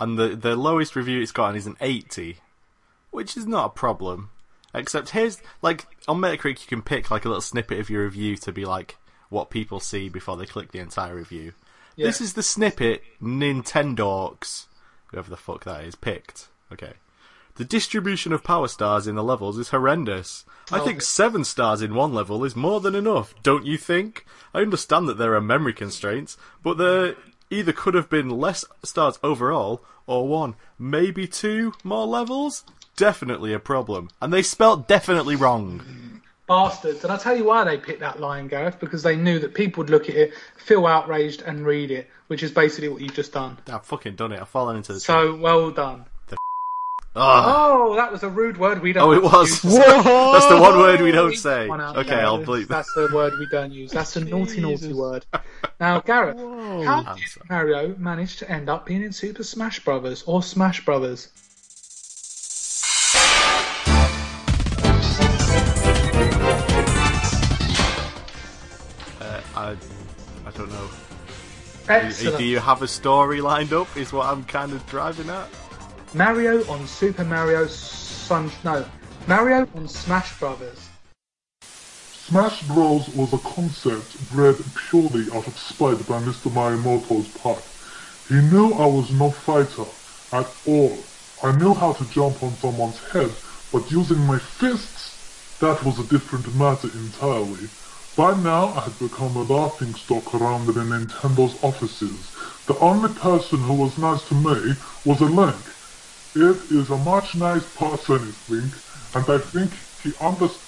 and the the lowest review it's gotten is an 80, which is not a problem. Except here's like on Metacritic, you can pick like a little snippet of your review to be like what people see before they click the entire review. Yeah. This is the snippet Nintendorks, whoever the fuck that is, picked. Okay. The distribution of power stars in the levels is horrendous. I Oh. think seven stars in one level is more than enough, don't you think? I understand that there are memory constraints, but there either could have been less stars overall, or one, maybe two more levels? Definitely a problem. And they spelt definitely wrong. Bastards. And I'll tell you why they picked that line, Gareth, because they knew that people would look at it, feel outraged, and read it, which is basically what you've just done. I've fucking done it. I've fallen into the So, well done. Ugh. Oh, that was a rude word we don't Oh, it use. was. That's the one word we don't say. Okay, Yeah, I'll bleep. That's the word we don't use. That's a naughty, naughty word. Now, Gareth, how did Answer. Mario manage to end up being in Super Smash Brothers or Smash Brothers? Uh, I, I don't know. Do Excellent. you have a story lined up? Is what I'm kind of driving at. Mario on Super Mario Sun. No, Mario on Smash Brothers. Smash Bros was a concept bred purely out of spite by Mr. Miyamoto's part. He knew I was no fighter at all. I knew how to jump on someone's head, but using my fists, that was a different matter entirely. By now, I had become a laughing stock around the Nintendo's offices. The only person who was nice to me was a Link. It is a much nice person, I think, and I think he understood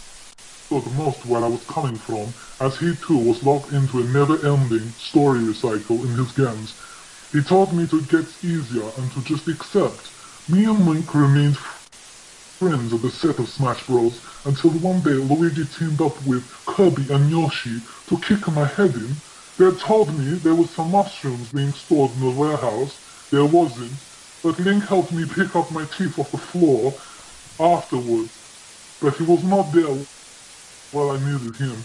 most where I was coming from, as he too was locked into a never-ending story recycle in his games. He told me to get easier and to just accept. Me and Link remained friends of the set of Smash Bros. until one day Luigi teamed up with Kirby and Yoshi to kick my head in. They told me there was some mushrooms being stored in the warehouse. There wasn't, but Link helped me pick up my teeth off the floor afterwards. But he was not there while I needed him.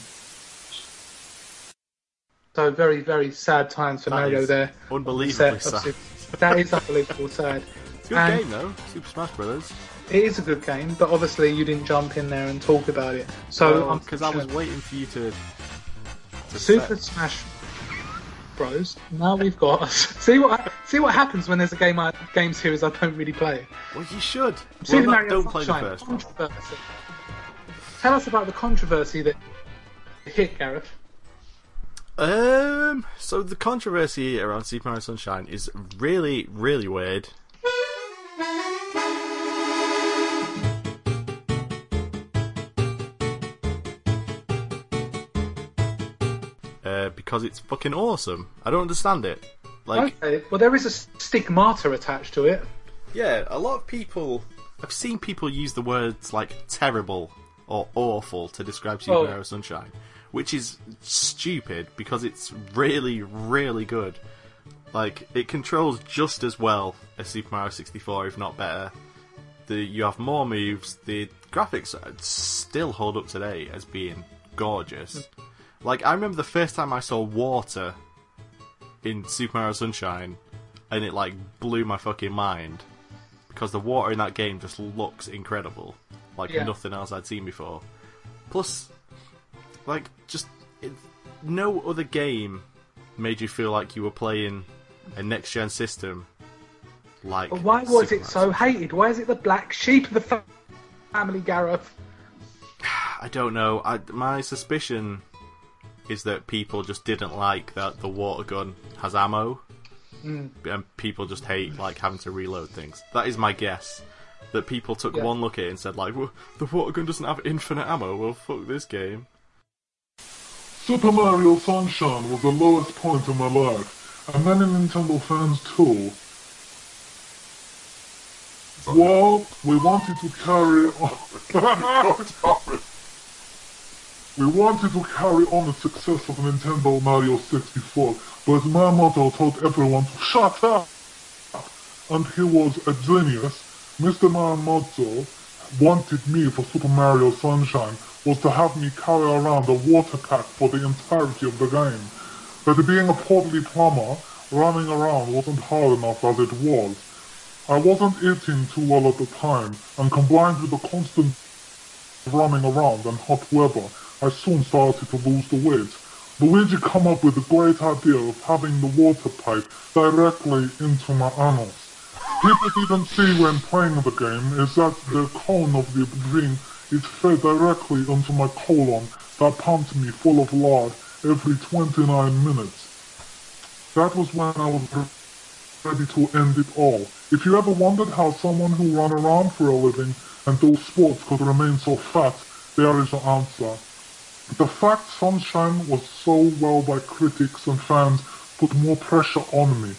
So very, very sad times for That Mario is there. Unbelievably sad. That is unbelievable sad. It's a good And- game though. Super Smash Brothers. It is a good game, but obviously you didn't jump in there and talk about it. So because I was waiting for you to. to Super set- Smash Bros. Now we've got see what see what happens when there's a game I, game series I don't really play. Well, you should. Super well, Mario don't play the Sunshine, first one. Tell us about the controversy that hit Gareth. Um. So the controversy around Super Mario Sunshine is really, really weird. Uh, because it's fucking awesome. I don't understand it. Like, Okay, well there is a stigmata attached to it. yeah, a lot of people. I've seen people use the words like terrible or awful to describe Super Oh. Mario Sunshine, which is stupid because it's really, really good. Like it controls just as well as Super Mario 64, if not better. The you have more moves. The graphics still hold up today as being gorgeous. Like I remember the first time I saw water in Super Mario Sunshine, and it like blew my fucking mind because the water in that game just looks incredible, like Yeah. nothing else I'd seen before. Plus, like just it, no other game made you feel like you were playing a next gen system. Like, But why was Super it so hated? Why is it the black sheep of the family, Gareth? I don't know. I, my suspicion is that people just didn't like that the water gun has ammo, Hmm. and people just hate like having to reload things. That is my guess. That people took Yeah. one look at it and said like, well, "The water gun doesn't have infinite ammo. Well, fuck this game." Super Mario Sunshine was the lowest point in my life, and many Nintendo fans too. Well, we wanted to carry on. we wanted to carry on the success of Nintendo Mario 64, but Miyamoto told everyone to shut up. And he was a genius. Mr. Miyamoto wanted me for Super Mario Sunshine was to have me carry around a water pack for the entirety of the game. But being a portly plumber, running around wasn't hard enough as it was. I wasn't eating too well at the time, and combined with the constant running around and hot weather, I soon started to lose the weight. Luigi come up with the great idea of having the water pipe directly into my anus. People didn't see when playing the game is that the cone of the drink is fed directly into my colon that pumped me full of lard every 29 minutes. That was when I was ready to end it all. If you ever wondered how someone who run around for a living and do sports could remain so fat, there is your answer. The fact Sunshine was so well by critics and fans put more pressure on me.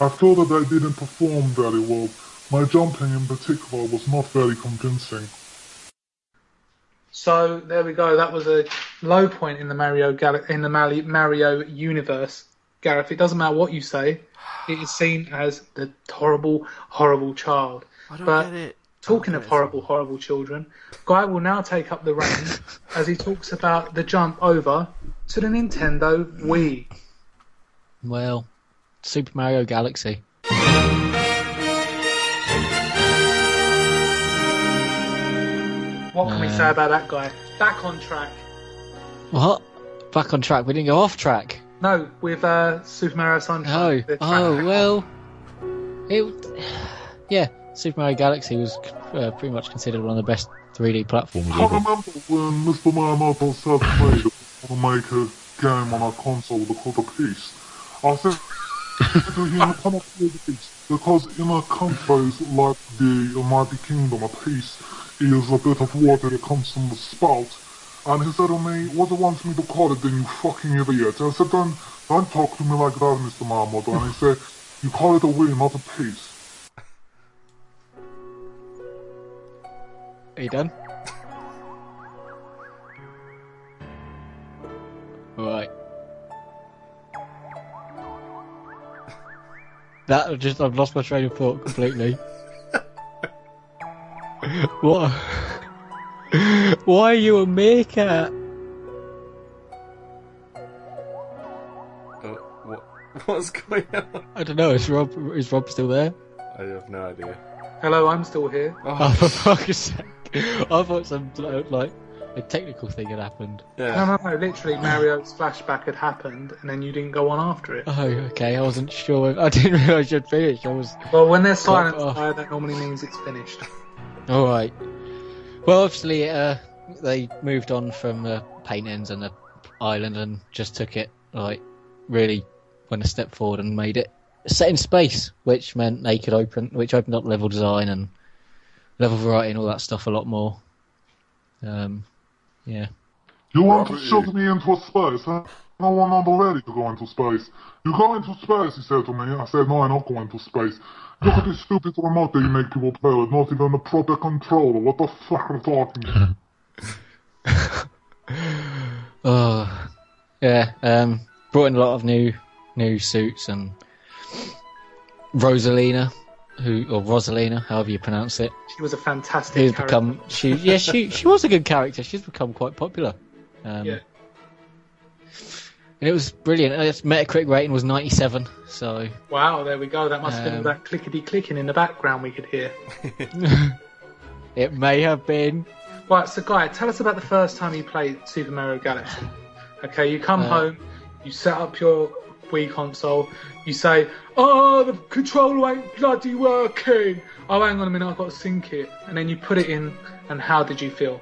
I feel that I didn't perform very well. My jumping in particular was not very convincing. So there we go. That was a low point in the Mario Gal- in the Mario universe. Gareth, it doesn't matter what you say. It is seen as the horrible, horrible child. I don't But get it. Talking of don't get it. horrible, horrible children, Guy will now take up the reins as he talks about the jump over to the Nintendo Wii. Well, Super Mario Galaxy. What can we Uh. say about that guy? Back on track. What? Back on track. We didn't go off track. No, with uh, Super Mario Oh, Sunshine. oh back well. It, yeah, Super Mario Galaxy was uh, pretty much considered one of the best 3D platforms I ever. remember when Mr. Miyamoto said to me to make a game on a console called a piece. I said to him, I cannot play the piece because in a countries like the Mighty Kingdom, a piece is a bit of water that comes from the spout. And he said to me, what do you want me to call it then, you fucking idiot? I said, don't, don't talk to me like that, Mr. Miyamoto. And he said, you call it a wheel, not a piece. Are you done? Right. That just I've lost my train of thought completely. what? Why are you a meerkat? Oh, what, what's going on? I don't know. Is Rob is Rob still there? I have no idea. Hello, I'm still here. Oh, for fuck's sake! I thought some like a technical thing had happened. No, yeah. no, no. Literally, Mario's flashback had happened, and then you didn't go on after it. Oh, okay. I wasn't sure. I didn't realise you'd finished. I was Well, when there's silence, off. that normally means it's finished. All right. Well, obviously, uh, they moved on from the paintings and the island and just took it like really went a step forward and made it set in space, which meant they could open, which opened up level design and level variety and all that stuff a lot more. Um, yeah. You want to shove me into space, huh? No one on the ready to go into space. You go into space, he said to me. I said, no, I'm not going to space. Look at this stupid remote that you make people play with, not even a proper controller. What the fuck are you talking about? Oh, yeah. Um, brought in a lot of new new suits and Rosalina, who or Rosalina, however you pronounce it, She was a fantastic who's character. become she yeah she she was a good character. She's become quite popular. Um, Yeah. And it was brilliant. Uh, Its Metacritic rating was 97, so Wow, there we go. That must have been Um, that clickety clicking in the background we could hear. it may have been. Right, so Guy, tell us about the first time you played Super Mario Galaxy. Okay, you come Uh, home, you set up your Wii console, you say, "Oh, the controller ain't bloody working." Oh, hang on a minute, I've got to sync it, and then you put it in. And how did you feel?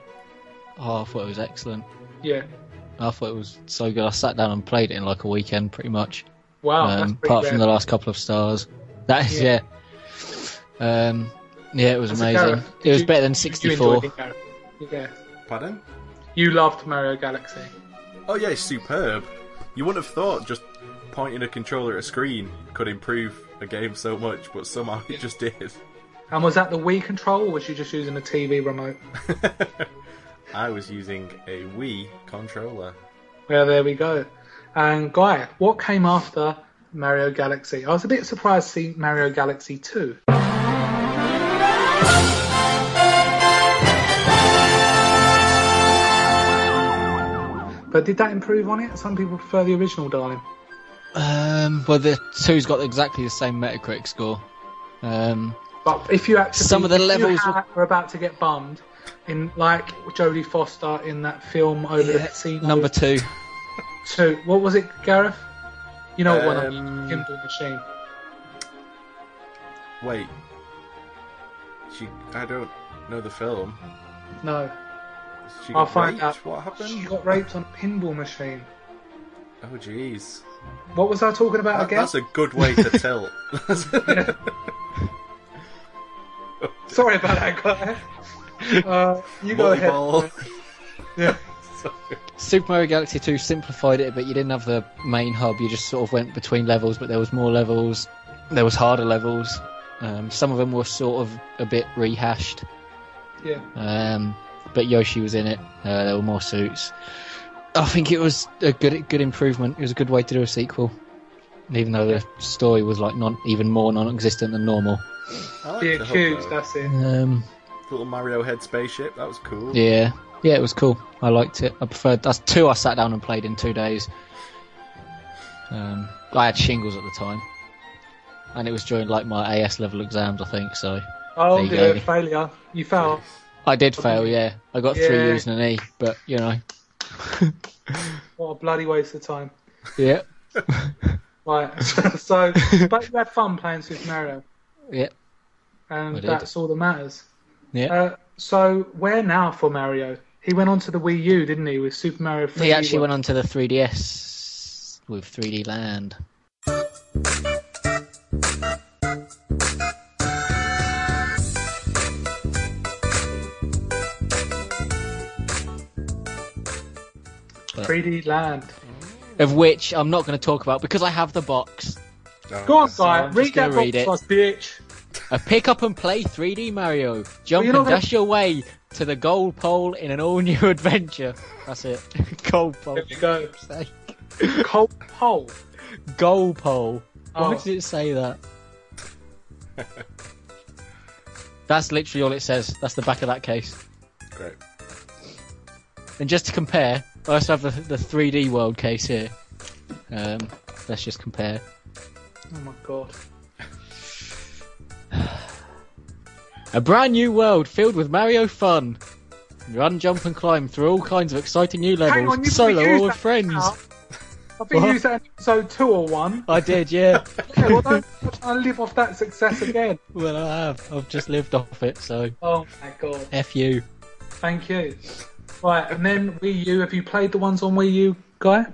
Oh, I thought it was excellent. Yeah, I thought it was so good. I sat down and played it in like a weekend, pretty much. wow, um, pretty apart from the last couple of stars. That is, yeah. Yeah. Um, yeah, it was As amazing. Gareth, It was you- better than 64. enjoy it, Gareth? Yeah, Pardon? you loved Mario Galaxy. Oh yeah, it's superb. You wouldn't have thought just pointing a controller at a screen could improve a game so much, but somehow it just did. And was that the Wii control, or was you just using a TV remote? I was using a Wii controller. Well, there we go. And Guy, what came after Mario Galaxy? I was a bit surprised to see Mario Galaxy 2. But did that improve on it? Some people prefer the original, darling. Um, well, the two's got exactly the same Metacritic score. Um, But if you actually, Some of the levels had- were about to get bummed in like Jodie Foster in that film over the Yeah, casino. Number two. two. What was it, Gareth? You know what one? Um, I'm Pinball machine. Wait. She. I don't know the film. No, I'll find raped? out. What happened? she got raped on a pinball machine. Oh jeez. What was I talking about That- again? that's a good way to tell. Sorry about that, guy. Uh, you go ahead. Yeah. Super Mario Galaxy 2 simplified it, but you didn't have the main hub. You just sort of went between levels, but there was more levels. There was harder levels. Um, some of them were sort of a bit rehashed. Yeah. Um, but Yoshi was in it. Uh, there were more suits. I think it was a good good improvement. It was a good way to do a sequel, even though the story was like non even more non-existent than normal. I like The the accused, that's it. Um, Little Mario head spaceship. That was cool. yeah, yeah, it was cool. I liked it. I preferred that's two. I sat down and played in two days. Um, I had shingles at the time, and it was during like my AS level exams, I think. So Oh There you dear, failure. You failed. I did fail. Yeah, I got three U's and an E, but you know, What a bloody waste of time. yeah, Right. so, but you had fun playing Super Mario, yeah, and that's all that matters. yeah. Uh, so, where now for Mario? He went on to the Wii U, didn't he, with Super Mario 3D? He actually went on to the 3DS with 3D Land. 3D Land. Of which I'm not going to talk about because I have the box. Oh, Go on, that's- guy. I'm read that gonna box it. bitch. A pick up and play 3D Mario. Jump you're and gonna- dash your way to the goal pole in an all new adventure. That's it. goal pole. There we go. Say. Cold pole. Goal pole. Oh. Why did it say that? That's literally all it says. That's the back of that case. Great. And just to compare, I also have the, the 3D world case here. Um, let's just compare. Oh my god. A brand new world filled with Mario fun. Run, jump, and climb through all kinds of exciting new levels, on, solo or with friends. now. I think What? you used that in episode two or one. I did, yeah. Okay, well, don't live off that success again. well, I have. I've just lived off it, so Oh my god. F you. Thank you. Right, and then Wii U. Have you played the ones on Wii U, guy?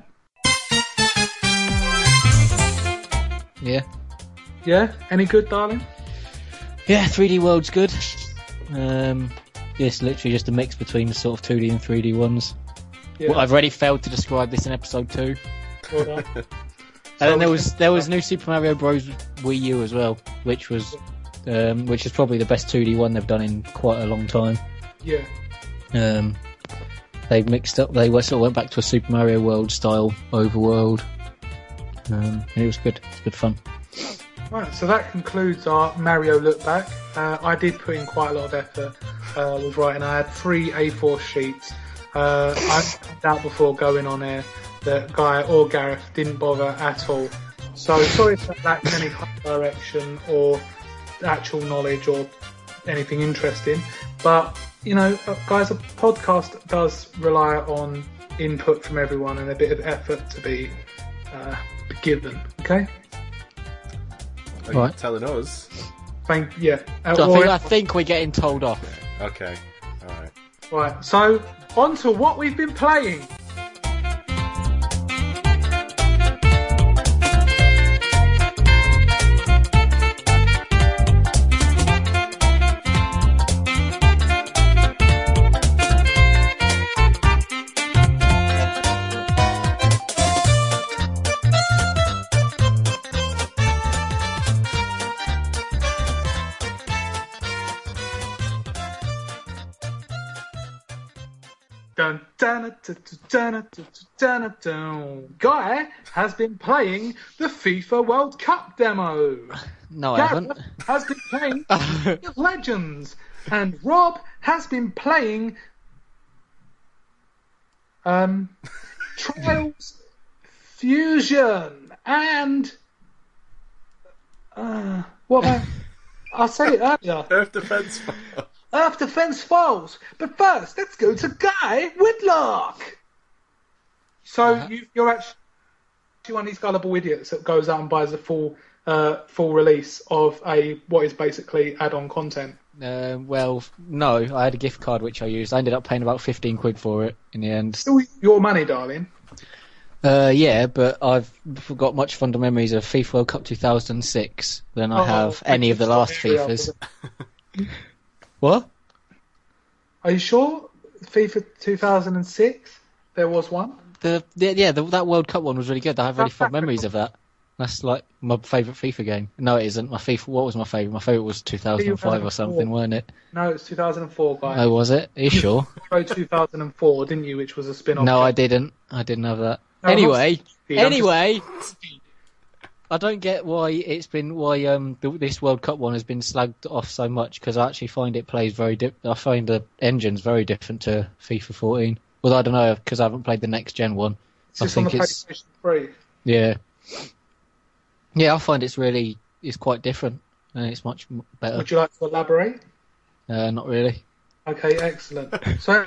Yeah. Yeah. Any good, darling? Yeah, 3D World's good. Um, it's literally just a mix between the sort of 2D and 3D ones. Yeah. Well, I've already failed to describe this in episode two. Well. And then there was there was new Super Mario Bros. Wii U as well, which was um, which is probably the best 2D one they've done in quite a long time. Yeah. Um, they mixed up. They sort of went back to a Super Mario World style overworld. Um, and it was good. It's good fun. Right, so that concludes our Mario look back. Uh, I did put in quite a lot of effort uh, with writing. I had three A4 sheets. Uh, I found out before going on air that Guy or Gareth didn't bother at all. So sorry if that lacked any direction or actual knowledge or anything interesting. But, you know, uh, guys, a podcast does rely on input from everyone and a bit of effort to be uh, given. Okay? Are you Right. telling us? Thank yeah. Uh, So I or- think I think we're getting told off. Okay. Alright. Right, so on to what we've been playing. Guy has been playing the FIFA World Cup demo. No, I haven't. Has been playing League of Legends, and Rob has been playing um, Trials Fusion and uh, what? About, I said it earlier. Earth Defense Force. Earth Defense Files. But first, let's go to Guy Whitlock. So Uh-huh. you, you're actually one of these gullible idiots that goes out and buys a full uh, full release of a what is basically add-on content. Uh, well, no, I had a gift card which I used. I ended up paying about 15 quid for it in the end. Still your money, darling. Uh, yeah, but I've got much fonder memories of FIFA World Cup 2006 than I Oh, have any of the last FIFAs. What? Are you sure? FIFA 2006. There was one. The, the yeah, the, that World Cup one was really good. I have really fond memories of that. That's like my favourite FIFA game. No, it isn't. My FIFA. What was my favourite? My favourite was 2005 or something, wasn't it? No, it's 2004, guy. Oh, was it? Are you sure? Pro 2004, didn't you? Which was a spin-off. no, I didn't. I didn't have that. No, anyway, anyway, I don't get why it's been why um th- this World Cup one has been slagged off so much because I actually find it plays very. Di- I find the engines very different to FIFA 14. Well, I don't know because I haven't played the next gen one. It's I just on it's- PlayStation 3. Yeah, yeah, I find it's really it's quite different and it's much better. Would you like to elaborate? Uh, not really. Okay, excellent. So,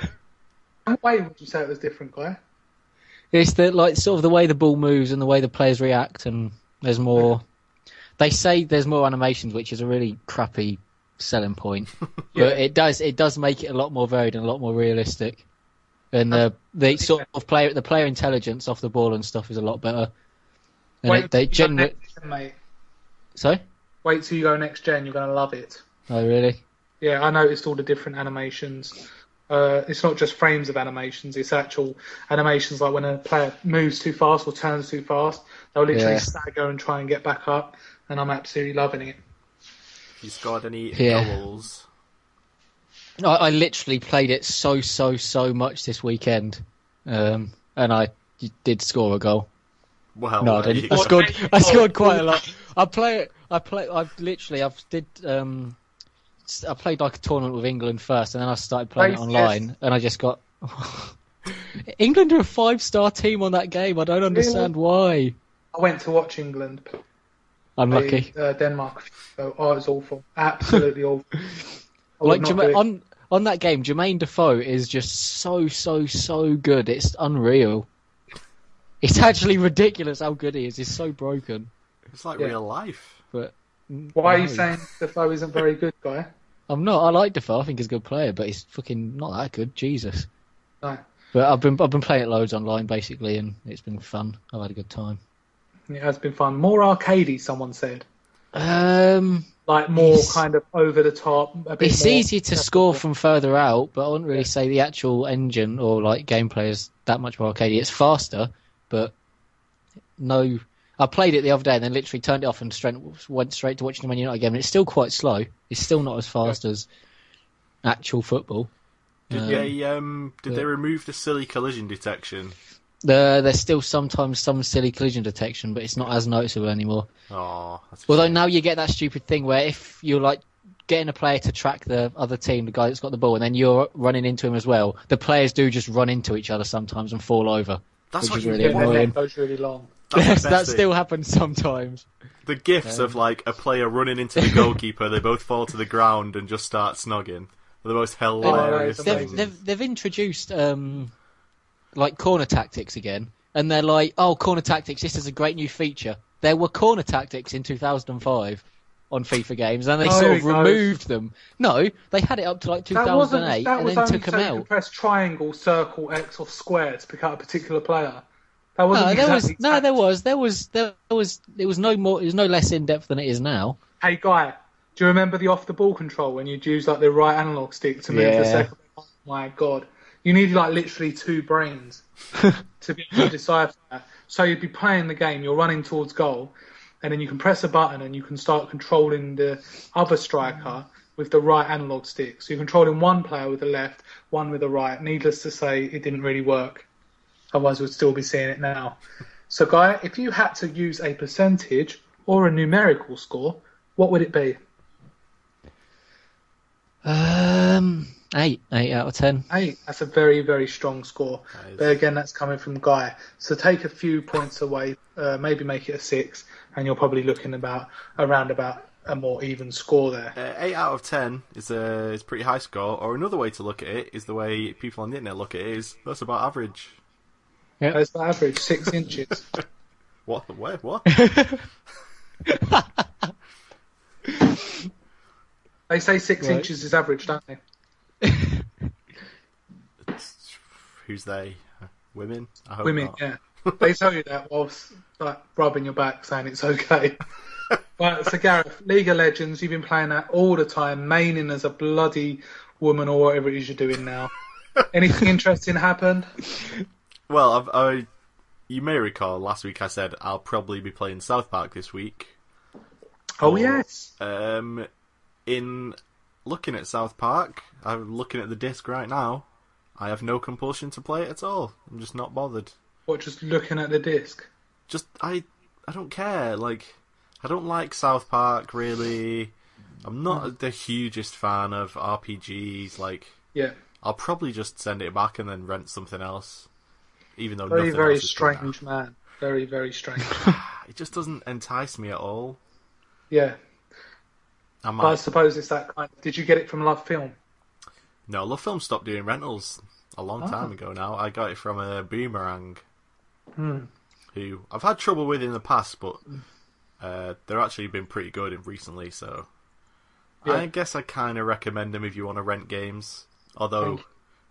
what way would you say it was different, guy? It's the like sort of the way the ball moves and the way the players react, and there's more. They say there's more animations, which is a really crappy selling point, Yeah. but it does it does make it a lot more varied and a lot more realistic. And the the sort of player the player intelligence off the ball and stuff is a lot better. And Wait it, they till you go generate. next gen, mate. Sorry. Wait till you go next gen. You're going to love it. Oh really? Yeah, I noticed all the different animations. Uh, it's not just frames of animations; it's actual animations. Like when a player moves too fast or turns too fast, they'll literally Yeah. stagger and try and get back up. And I'm absolutely loving it. You scored any Yeah. goals? I, I literally played it so so so much this weekend, um, and I did score a goal. Well, No, I didn't. I scored. I scored quite a lot. I play it. I play. I've literally. I've did. Um, s- I played like a tournament with England first, and then I started playing it Racist. online, and I just got. England are a five-star team on that game. I don't understand why. I went to watch England play Unlucky. uh, Denmark. So, oh, it was awful. Absolutely awful. I Like not Jermaine, on on that game, Jermaine Defoe is just so so so good. It's unreal. It's actually ridiculous how good he is. He's so broken. It's like Yeah. real life. But Why are you saying Defoe isn't very good, guy? I'm not. I like Defoe. I think he's a good player, but he's fucking not that good. Jesus. No. But I've been I've been playing it loads online basically, and it's been fun. I've had a good time. It has been fun. More arcadey, someone said. Um, Like more kind of over the top. A bit it's more easy to score from further out, but I wouldn't really say the actual engine or like gameplay is that much more arcadey. It's faster, but no. I played it the other day and then literally turned it off and straight, went straight to watching the Man United game. And it's still quite slow. It's still not as fast as actual football. Did Um, they um did but- they remove the silly collision detection? There, there's still sometimes some silly collision detection, but it's not as noticeable anymore. Oh, Although shame. now you get that stupid thing where if you're like getting a player to track the other team, the guy that's got the ball, and then you're running into him as well, the players do just run into each other sometimes and fall over. that's which what is you really Yeah, annoying. neck really long. That's that best thing. still happens sometimes. The gifs of like a player running into the goalkeeper, they both fall to the ground and just start snogging. They're the most hilarious. Oh, They've, they've, they've introduced um, like corner tactics again, and they're like, "Oh, corner tactics! This is a great new feature." There were corner tactics in 2005 on FIFA games, and they Oh, sort of he goes. removed them. No, they had it up to like 2008, That and was then only took so them you out. could press triangle, circle, X, or square to pick out a particular player. That wasn't No, there was exactly no, there was, there was, there was, it was no more, it was no less in depth than it is now. Hey, guy, do you remember the off the ball control when you'd use like the right analog stick to move Yeah. the second? Oh my god, you needed like literally two brains to be able to decipher that. So you'd be playing the game, you're running towards goal, and then you can press a button and you can start controlling the other striker with the right analog stick. So you're controlling one player with the left, one with the right. Needless to say, it didn't really work. Otherwise, we'd still be seeing it now. So, Guy, if you had to use a percentage or a numerical score, what would it be? Um, Eight, eight out of ten. Eight. That's a very, very strong score. That is. But again, that's coming from Guy. So take a few points away, uh, maybe make it a six, and you're probably looking about around about a more even score there. Uh, eight out of ten is a is a pretty high score. Or another way to look at it is the way people on the internet look at it is that's about average. That's the average, six inches. What? The- Where? What? They say six Right. inches is average, don't they? Who's they? Women? I hope Women, not. yeah. They tell you that whilst like rubbing your back, saying it's okay. right, so Gareth, League of Legends, you've been playing that all the time, maining as a bloody woman or whatever it is you're doing now. Anything interesting happened? Well, I've, I you may recall last week I said I'll probably be playing South Park this week. Oh Or- yes. Um, in looking at South Park, I'm looking at the disc right now. I have no compulsion to play it at all. I'm just not bothered. What just looking at the disc? Just I I don't care. Like I don't like South Park really. I'm not the hugest fan of RPGs. Like Yeah. I'll probably just send it back and then rent something else. Even though Very, very else is good now. strange man. Very, very strange. It just doesn't entice me at all. yeah. I But I suppose it's that kind did you get it from Love Film? No, Love Film stopped doing rentals a long time Oh. ago now. I got it from a Boomerang, Hmm. who I've had trouble with in the past, but uh, they're actually been pretty good recently. So Yeah. I guess I kind of recommend them if you want to rent games. Although,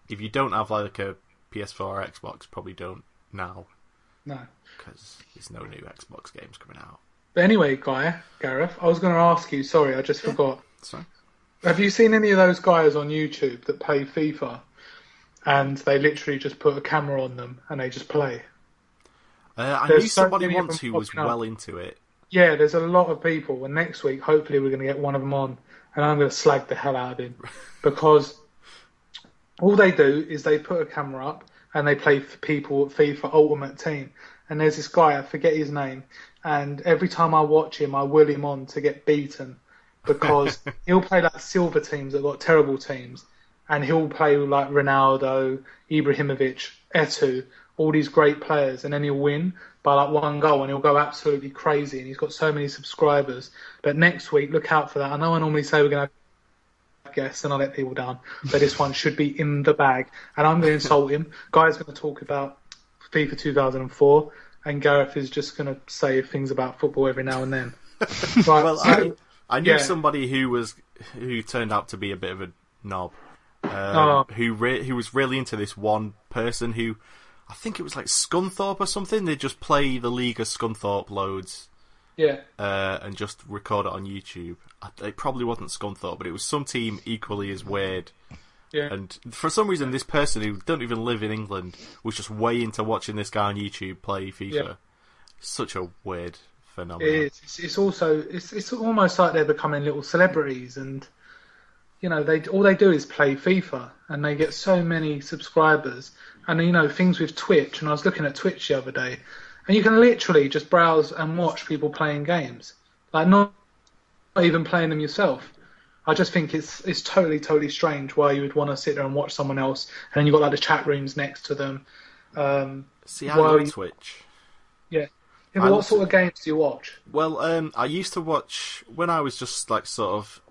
if you don't have like a PS4 or Xbox, probably don't now No. because there's no new Xbox games coming out. But anyway, Guy, Gareth, I was going to ask you. Sorry, I just forgot. So Have you seen any of those guys on YouTube that play FIFA, and they literally just put a camera on them and they just play? uh, I There's knew somebody many once who was up. well into it. Yeah, there's a lot of people, and next week hopefully we're going to get one of them on, and I'm going to slag the hell out of him because all they do is they put a camera up and they play for people at FIFA Ultimate Team, and there's this guy I forget his name, and every time I watch him, I will him on to get beaten because he'll play like silver teams that got terrible teams, and he'll play like Ronaldo, Ibrahimovic, Eto'o, all these great players, and then he'll win by like one goal, and he'll go absolutely crazy, and he's got so many subscribers. But next week, look out for that. I know I normally say we're gonna have guests and I let people down, but this one should be in the bag, and I'm going to insult him. Guy's going to talk about FIFA 2004, and Gareth is just going to say things about football every now and then. Right, Well, so- I, I knew yeah. somebody who was who turned out to be a bit of a knob, um, Oh. who re- who was really into this one person who I think it was like Scunthorpe or something. They just play the league of Scunthorpe loads yeah, uh, and just record it on YouTube. It probably wasn't Scunthorpe, but it was some team equally as weird. yeah. And for some reason, this person who don't even live in England was just way into watching this guy on YouTube play FIFA. Yeah. Such a weird phenomenon. It's, it's also it's it's almost like they're becoming little celebrities, and you know they all they do is play FIFA, and they get so many subscribers. And you know things with Twitch, and I was looking at Twitch the other day, and you can literally just browse and watch people playing games, like not, not even playing them yourself. I just think it's it's totally totally strange why you would want to sit there and watch someone else, and then you've got like the chat rooms next to them. Um, See, I Well, love you- Twitch. yeah. I what sort of games do you watch? Well, um, I used to watch when I was just like sort of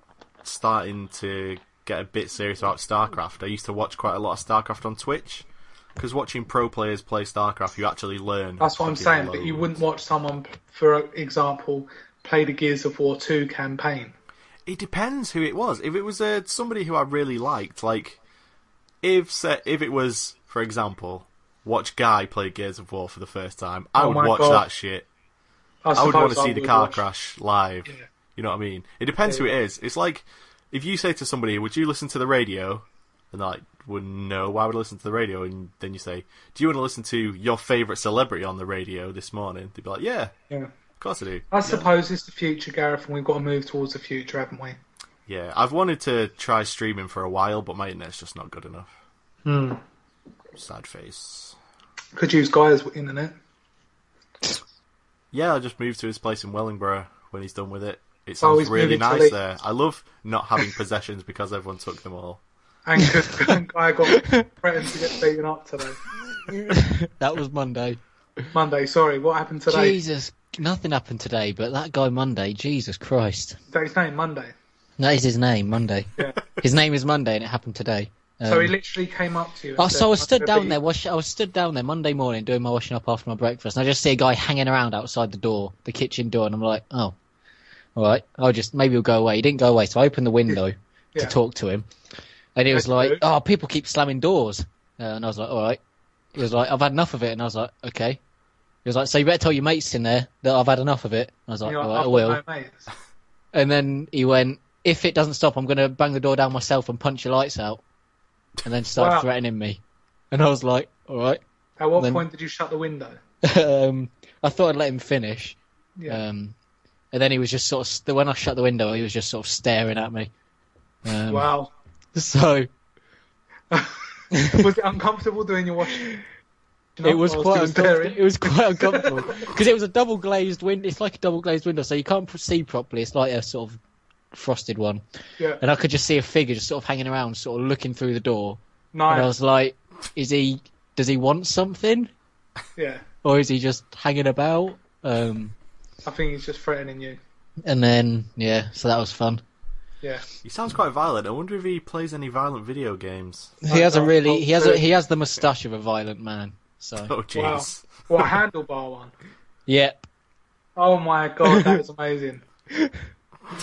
starting to get a bit serious about StarCraft. I used to watch quite a lot of StarCraft on Twitch because watching pro players play StarCraft, you actually learn. That's what I'm saying. But you wouldn't watch someone, for example, play the Gears of War 2 campaign. It depends who it was. If it was uh, somebody who I really liked, like if if it was, for example, watch Guy play Gears of War for the first time, I Oh would watch God. that shit. I, I would want to see the car watch- crash live. Yeah. You know what I mean? It depends who Yeah. it is. It's like if you say to somebody, "Would you listen to the radio?" and they're like, "Well, know. Why would I listen to the radio?" And then you say, "Do you want to listen to your favorite celebrity on the radio this morning?" They'd be like, "Yeah, Yeah. of course I do." I Yeah. suppose it's the future, Gareth, and we've got to move towards the future, haven't we? Yeah, I've wanted to try streaming for a while, but my internet's just not good enough. Hmm. Sad face. Could use Guy's internet. Yeah, I'll just moved to his place in Wellingborough when he's done with it. It Oh, sounds he's really nice there. I love not having possessions because everyone took them all. And 'cause Guy got threatened to get beaten up today. that was Monday. Monday, sorry, what happened today? Jesus, nothing happened today, but that guy Monday, Jesus Christ. Is that his name, Monday? That is his name, Monday. Yeah. His name is Monday, and it happened today. So Um, he literally came up to you. Oh, said, so I was stood down there. Wash, I was stood down there Monday morning doing my washing up after my breakfast, and I just see a guy hanging around outside the door, the kitchen door, and I'm like, oh, all right, I'll just maybe he'll go away. He didn't go away, so I opened the window Yeah. to talk to him, and he was like, oh, people keep slamming doors, uh, and I was like, all right. He was like, I've had enough of it, and I was like, okay. He was like, so you better tell your mates in there that I've had enough of it. I was like, You're all I will. got no mates." And then he went, if it doesn't stop, I'm going to bang the door down myself and punch your lights out. And then started Wow. threatening me. And I was like, all right. At what Then- point did you shut the window? um, I thought I'd let him finish. Yeah. Um, and then he was just sort of, when I shut the window, he was just sort of staring at me. Um, wow. So was it uncomfortable doing your washing? it was was uncomfortable. It was quite uncomfortable because it was a double glazed window. It's like a double glazed window, so you can't see properly. It's like a sort of frosted one, Yeah. and I could just see a figure just sort of hanging around, sort of looking through the door. And I was like, is he? Does he want something, Yeah. or is he just hanging about? Um, I think he's just threatening you. and then yeah, so that was fun. Yeah. He sounds quite violent. I wonder if he plays any violent video games. He has a I'll- really I'll he has a, he has the moustache of a violent man. So Oh jeez. What a handlebar one. yeah, Oh my god, that is amazing.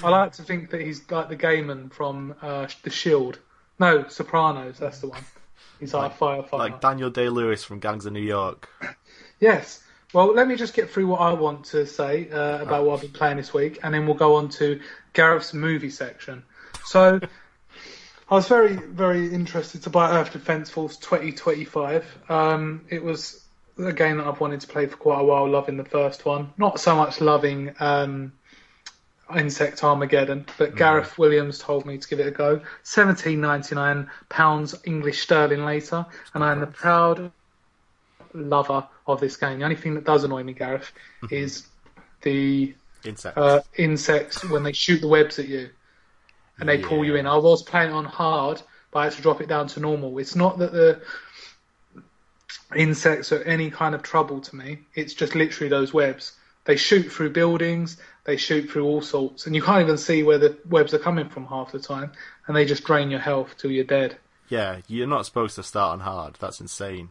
I like to think that he's like the gayman from uh, The Shield. No, Sopranos, that's the one. He's like, a firefighter. Like Daniel Day Lewis from Gangs of New York. Yes. Well, let me just get through what I want to say uh, about what I've been playing this week, and then we'll go on to Gareth's movie section. So, I was very, very interested to buy Earth Defense Force 2025. Um, it was a game that I've wanted to play for quite a while, loving the first one. Not so much loving um, Insect Armageddon, but Gareth Williams told me to give it a go. £17.99 English sterling later, and I am the proud lover of this game. The only thing that does annoy me, Gareth, is the Insect. uh, insects when they shoot the webs at you and they pull you in. I was playing on hard, but I had to drop it down to normal. It's not that the insects are any kind of trouble to me. It's just literally those webs. They shoot through buildings, they shoot through all sorts, and you can't even see where the webs are coming from half the time, and they just drain your health till you're dead. yeah, you're not supposed to start on hard. That's insane.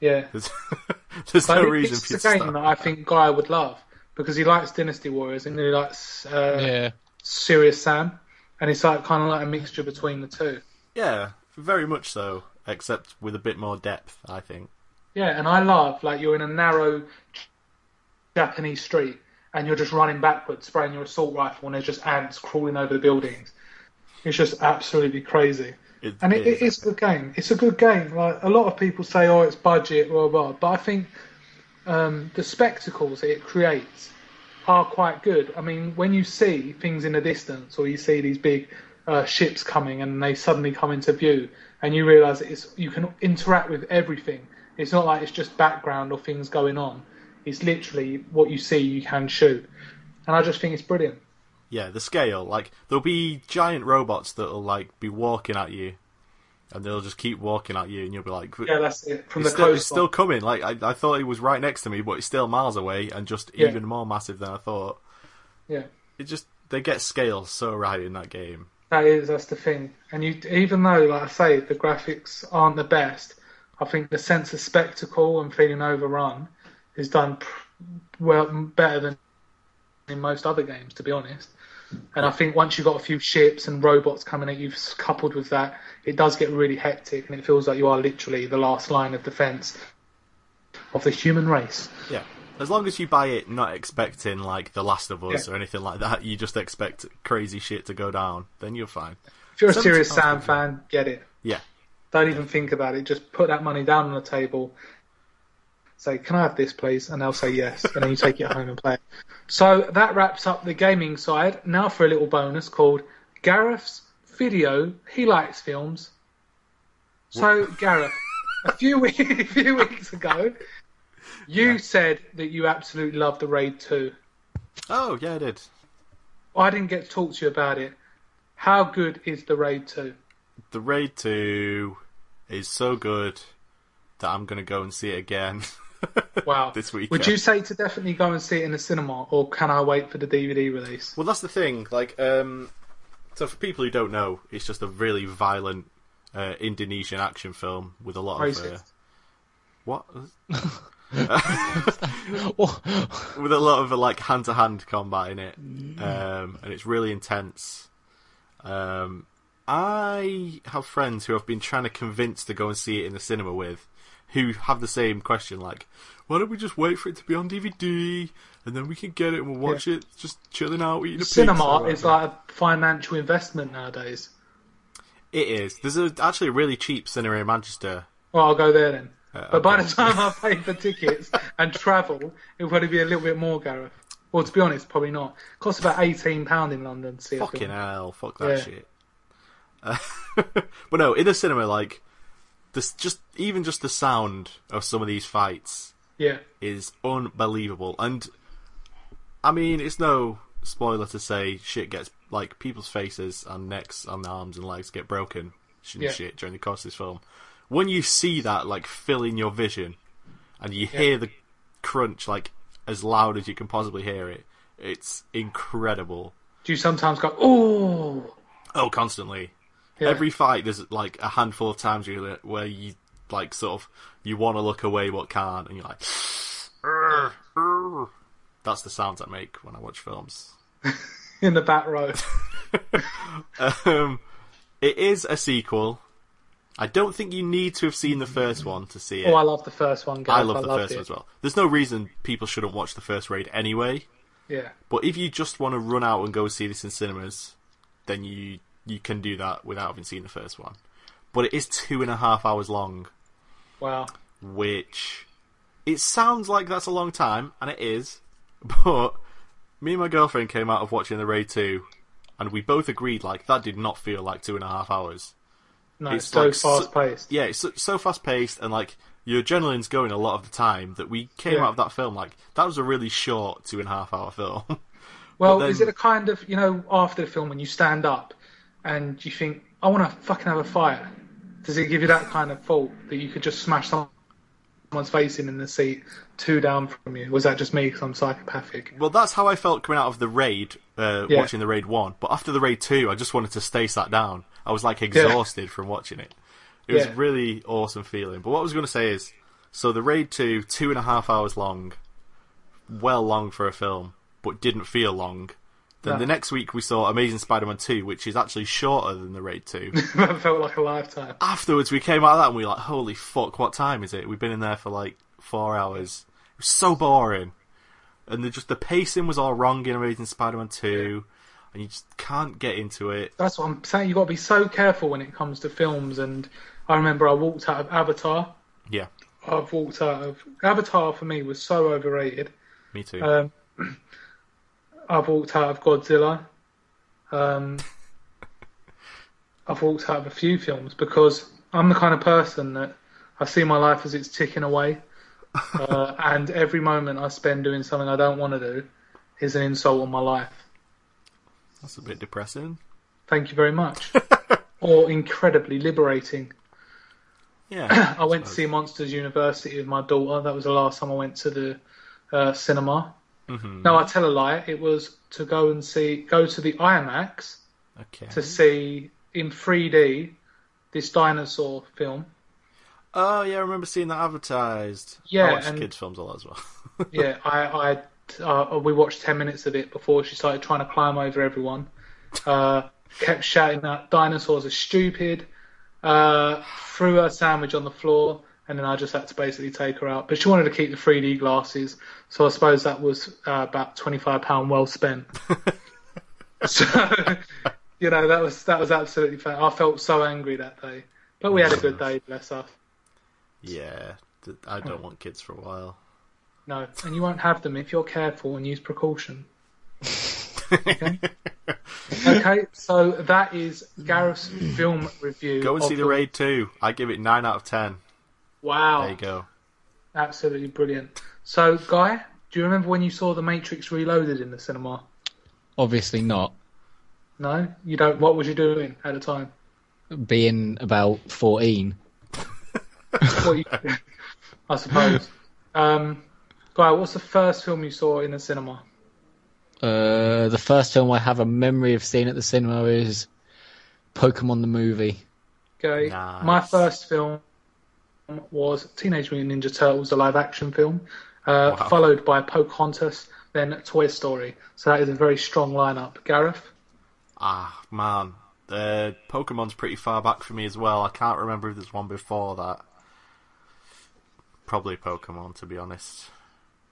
Yeah. There's, there's no reason it's for you a game start. that I think Guy would love because he likes Dynasty Warriors and he likes uh, yeah. Serious Sam, and it's like kind of like a mixture between the two. Yeah, very much so. Except with a bit more depth, I think. Yeah, and I love like you're in a narrow Japanese street and you're just running backwards, spraying your assault rifle, and there's just ants crawling over the buildings. It's just absolutely crazy. It, And it, it is a good game. It's a good game. Like a lot of people say, oh, it's budget, blah blah. But I think um, the spectacles it creates are quite good. I mean, when you see things in the distance, or you see these big uh, ships coming, and they suddenly come into view, and you realise it's you can interact with everything. It's not like it's just background or things going on. It's literally what you see, you can shoot, and I just think it's brilliant. Yeah, the scale. Like there'll be giant robots that'll like be walking at you, and they'll just keep walking at you, and you'll be like, Yeah, that's it. From the still, close it's still coming. Like I, I thought it was right next to me, but it's still miles away and just Yeah. even more massive than I thought. yeah. It just they get scale so right in that game. That is, that's the thing. And you, even though, like I say, the graphics aren't the best, I think the sense of spectacle and feeling overrun is done pr- well better than in most other games, to be honest. And I think once you've got a few ships and robots coming at you, coupled with that, it does get really hectic, and it feels like you are literally the last line of defense of the human race. Yeah. As long as you buy it not expecting like The Last of Us Yeah. or anything like that, you just expect crazy shit to go down, then you're fine. If you're a serious Sam fan, get it. Yeah. Don't even think about it. Just put that money down on the table. Say, can I have this, please? And they'll say yes. and then you take it home and play it. So that wraps up the gaming side. Now for a little bonus called Gareth's Video. He likes films. So, Gareth, a few, we- a few weeks ago, you said that you absolutely loved the Raid 2. Oh yeah, I did. I didn't get to talk to you about it. How good is the Raid 2? The Raid 2 is so good that I'm going to go and see it again. Wow. This week. Would you say to definitely go and see it in the cinema, or can I wait for the DVD release? Well, that's the thing. Like, um, so for people who don't know, it's just a really violent uh, Indonesian action film with a lot of uh, what with a lot of uh, like hand to hand combat in it, um, and it's really intense. Um, I have friends who I've been trying to convince to go and see it in the cinema with, who have the same question, like, why don't we just wait for it to be on DVD and then we can get it and we'll watch it just chilling out eating a. Cinema is like a financial investment nowadays. It is. There's a, actually a really cheap cinema in Manchester. Well, I'll go there then. Uh, But by the time I pay for tickets and travel, it'll probably be a little bit more, Gareth. Well, to be honest, probably not. costs about eighteen pound in London to see Fucking hell, fuck that Yeah. shit. Uh, but no, in a cinema, like, this just even just the sound of some of these fights Yeah, is unbelievable. And I mean, it's no spoiler to say shit gets like people's faces and necks and arms and legs get broken and Yeah. shit during the course of this film. When you see that like filling your vision and you hear the crunch like as loud as you can possibly hear it, it's incredible. do you sometimes go, "Oh"? Oh, constantly. Yeah. Every fight, there's like a handful of times where where you like sort of you want to look away but can't, and you're like, "Urgh, urgh." that's the sounds I make when I watch films. in the back row. Um, it is a sequel. I don't think you need to have seen the first one to see it. Oh, I love the first one. I love the first it. one as well. There's no reason people shouldn't watch the first raid anyway. Yeah, But if you just want to run out and go see this in cinemas, then you you can do that without having seen the first one. But it is two and a half hours long, wow. which it sounds like that's a long time, and it is. But me and my girlfriend came out of watching the Raid two, and we both agreed like that did not feel like two and a half hours. No, It's it's so like fast paced. Yeah, it's so, so fast paced, and like your adrenaline's going a lot of the time. That we came Yeah. out of that film like that was a really short two and a half hour film. Well, then- is it a kind of you know after the film when you stand up and you think I want to fucking have a fight? Does it give you that kind of thought that you could just smash someone's face in in the seat two down from you? Was that just me because I'm psychopathic? Well, that's how I felt coming out of the raid, uh, Yeah. watching the raid one. But after the raid two, I just wanted to stay sat down. I was like exhausted from watching it. It was Yeah. really awesome feeling. But what I was going to say is, so the raid two, two and a half hours long, well long for a film, but didn't feel long. Then No. the next week we saw Amazing Spider-Man two, which is actually shorter than the raid two. that felt like a lifetime. Afterwards, we came out of that and we were like, "Holy fuck, what time is it?" We've been in there for like four hours. It was so boring, and the, just the pacing was all wrong in Amazing Spider-Man Two, and you just can't get into it. That's what I'm saying. You've got to be so careful when it comes to films. And I remember I walked out of Avatar. Yeah, I've walked out of Avatar for me was so overrated. me too. Um, I've walked out of Godzilla. Um, I've walked out of a few films because I'm the kind of person that I see my life as it's ticking away, uh, and every moment I spend doing something I don't want to do is an insult on my life. That's a bit depressing. Thank you very much. or incredibly liberating. Yeah, I went to see Monsters University with my daughter. That was the last time I went to the uh, cinema. Mhm. No, I tell a lie. It was to go and see, go to the IMAX okay. to see in 3D this dinosaur film. Oh yeah, I remember seeing that advertised. Yeah, I watch and- kids films a lot as well. Yeah, I, I, uh, we watched 10 minutes of it before she started trying to climb over everyone. Uh, kept shouting that dinosaurs are stupid. Uh, threw her sandwich on the floor, and then I just had to basically take her out. But she wanted to keep the 3D glasses, so I suppose that was uh, about 25 pound well spent. so, you know, that was that was absolutely fun. I felt so angry that day, but we had a good day, bless us. yeah, I don't want kids for a while. No, and you won't have them if you're careful and use precaution. Okay. okay, so that is Gareth's film review. Go and see the raid two. I give it nine out of ten. Wow, There you go. absolutely brilliant. So, Guy, do you remember when you saw The Matrix Reloaded in the cinema? obviously not. No, you don't. What was you doing at the time? being about 14. what you I suppose. Um, Guy, what's the first film you saw in the cinema? Uh, the first film I have a memory of seeing at the cinema is Pokemon the movie. Okay, Nice. my first film was Teenage Mutant Ninja Turtles, the live action film, uh, Wow. followed by Pocahontas, then Toy Story. So that is a very strong lineup. Gareth? Ah, man. Uh, Pokemon's pretty far back for me as well. I can't remember if there's one before that. Probably Pokemon, to be honest.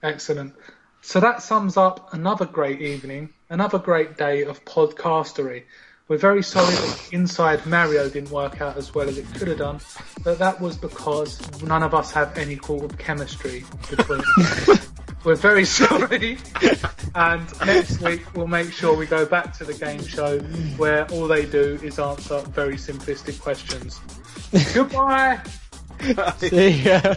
Excellent. So that sums up another great evening, another great day of podcastery. We're very sorry that Inside Mario didn't work out as well as it could have done, but that was because none of us have any sort of chemistry between us. We're very sorry. And next week we'll make sure we go back to the game show where all they do is answer very simplistic questions. Goodbye. See ya.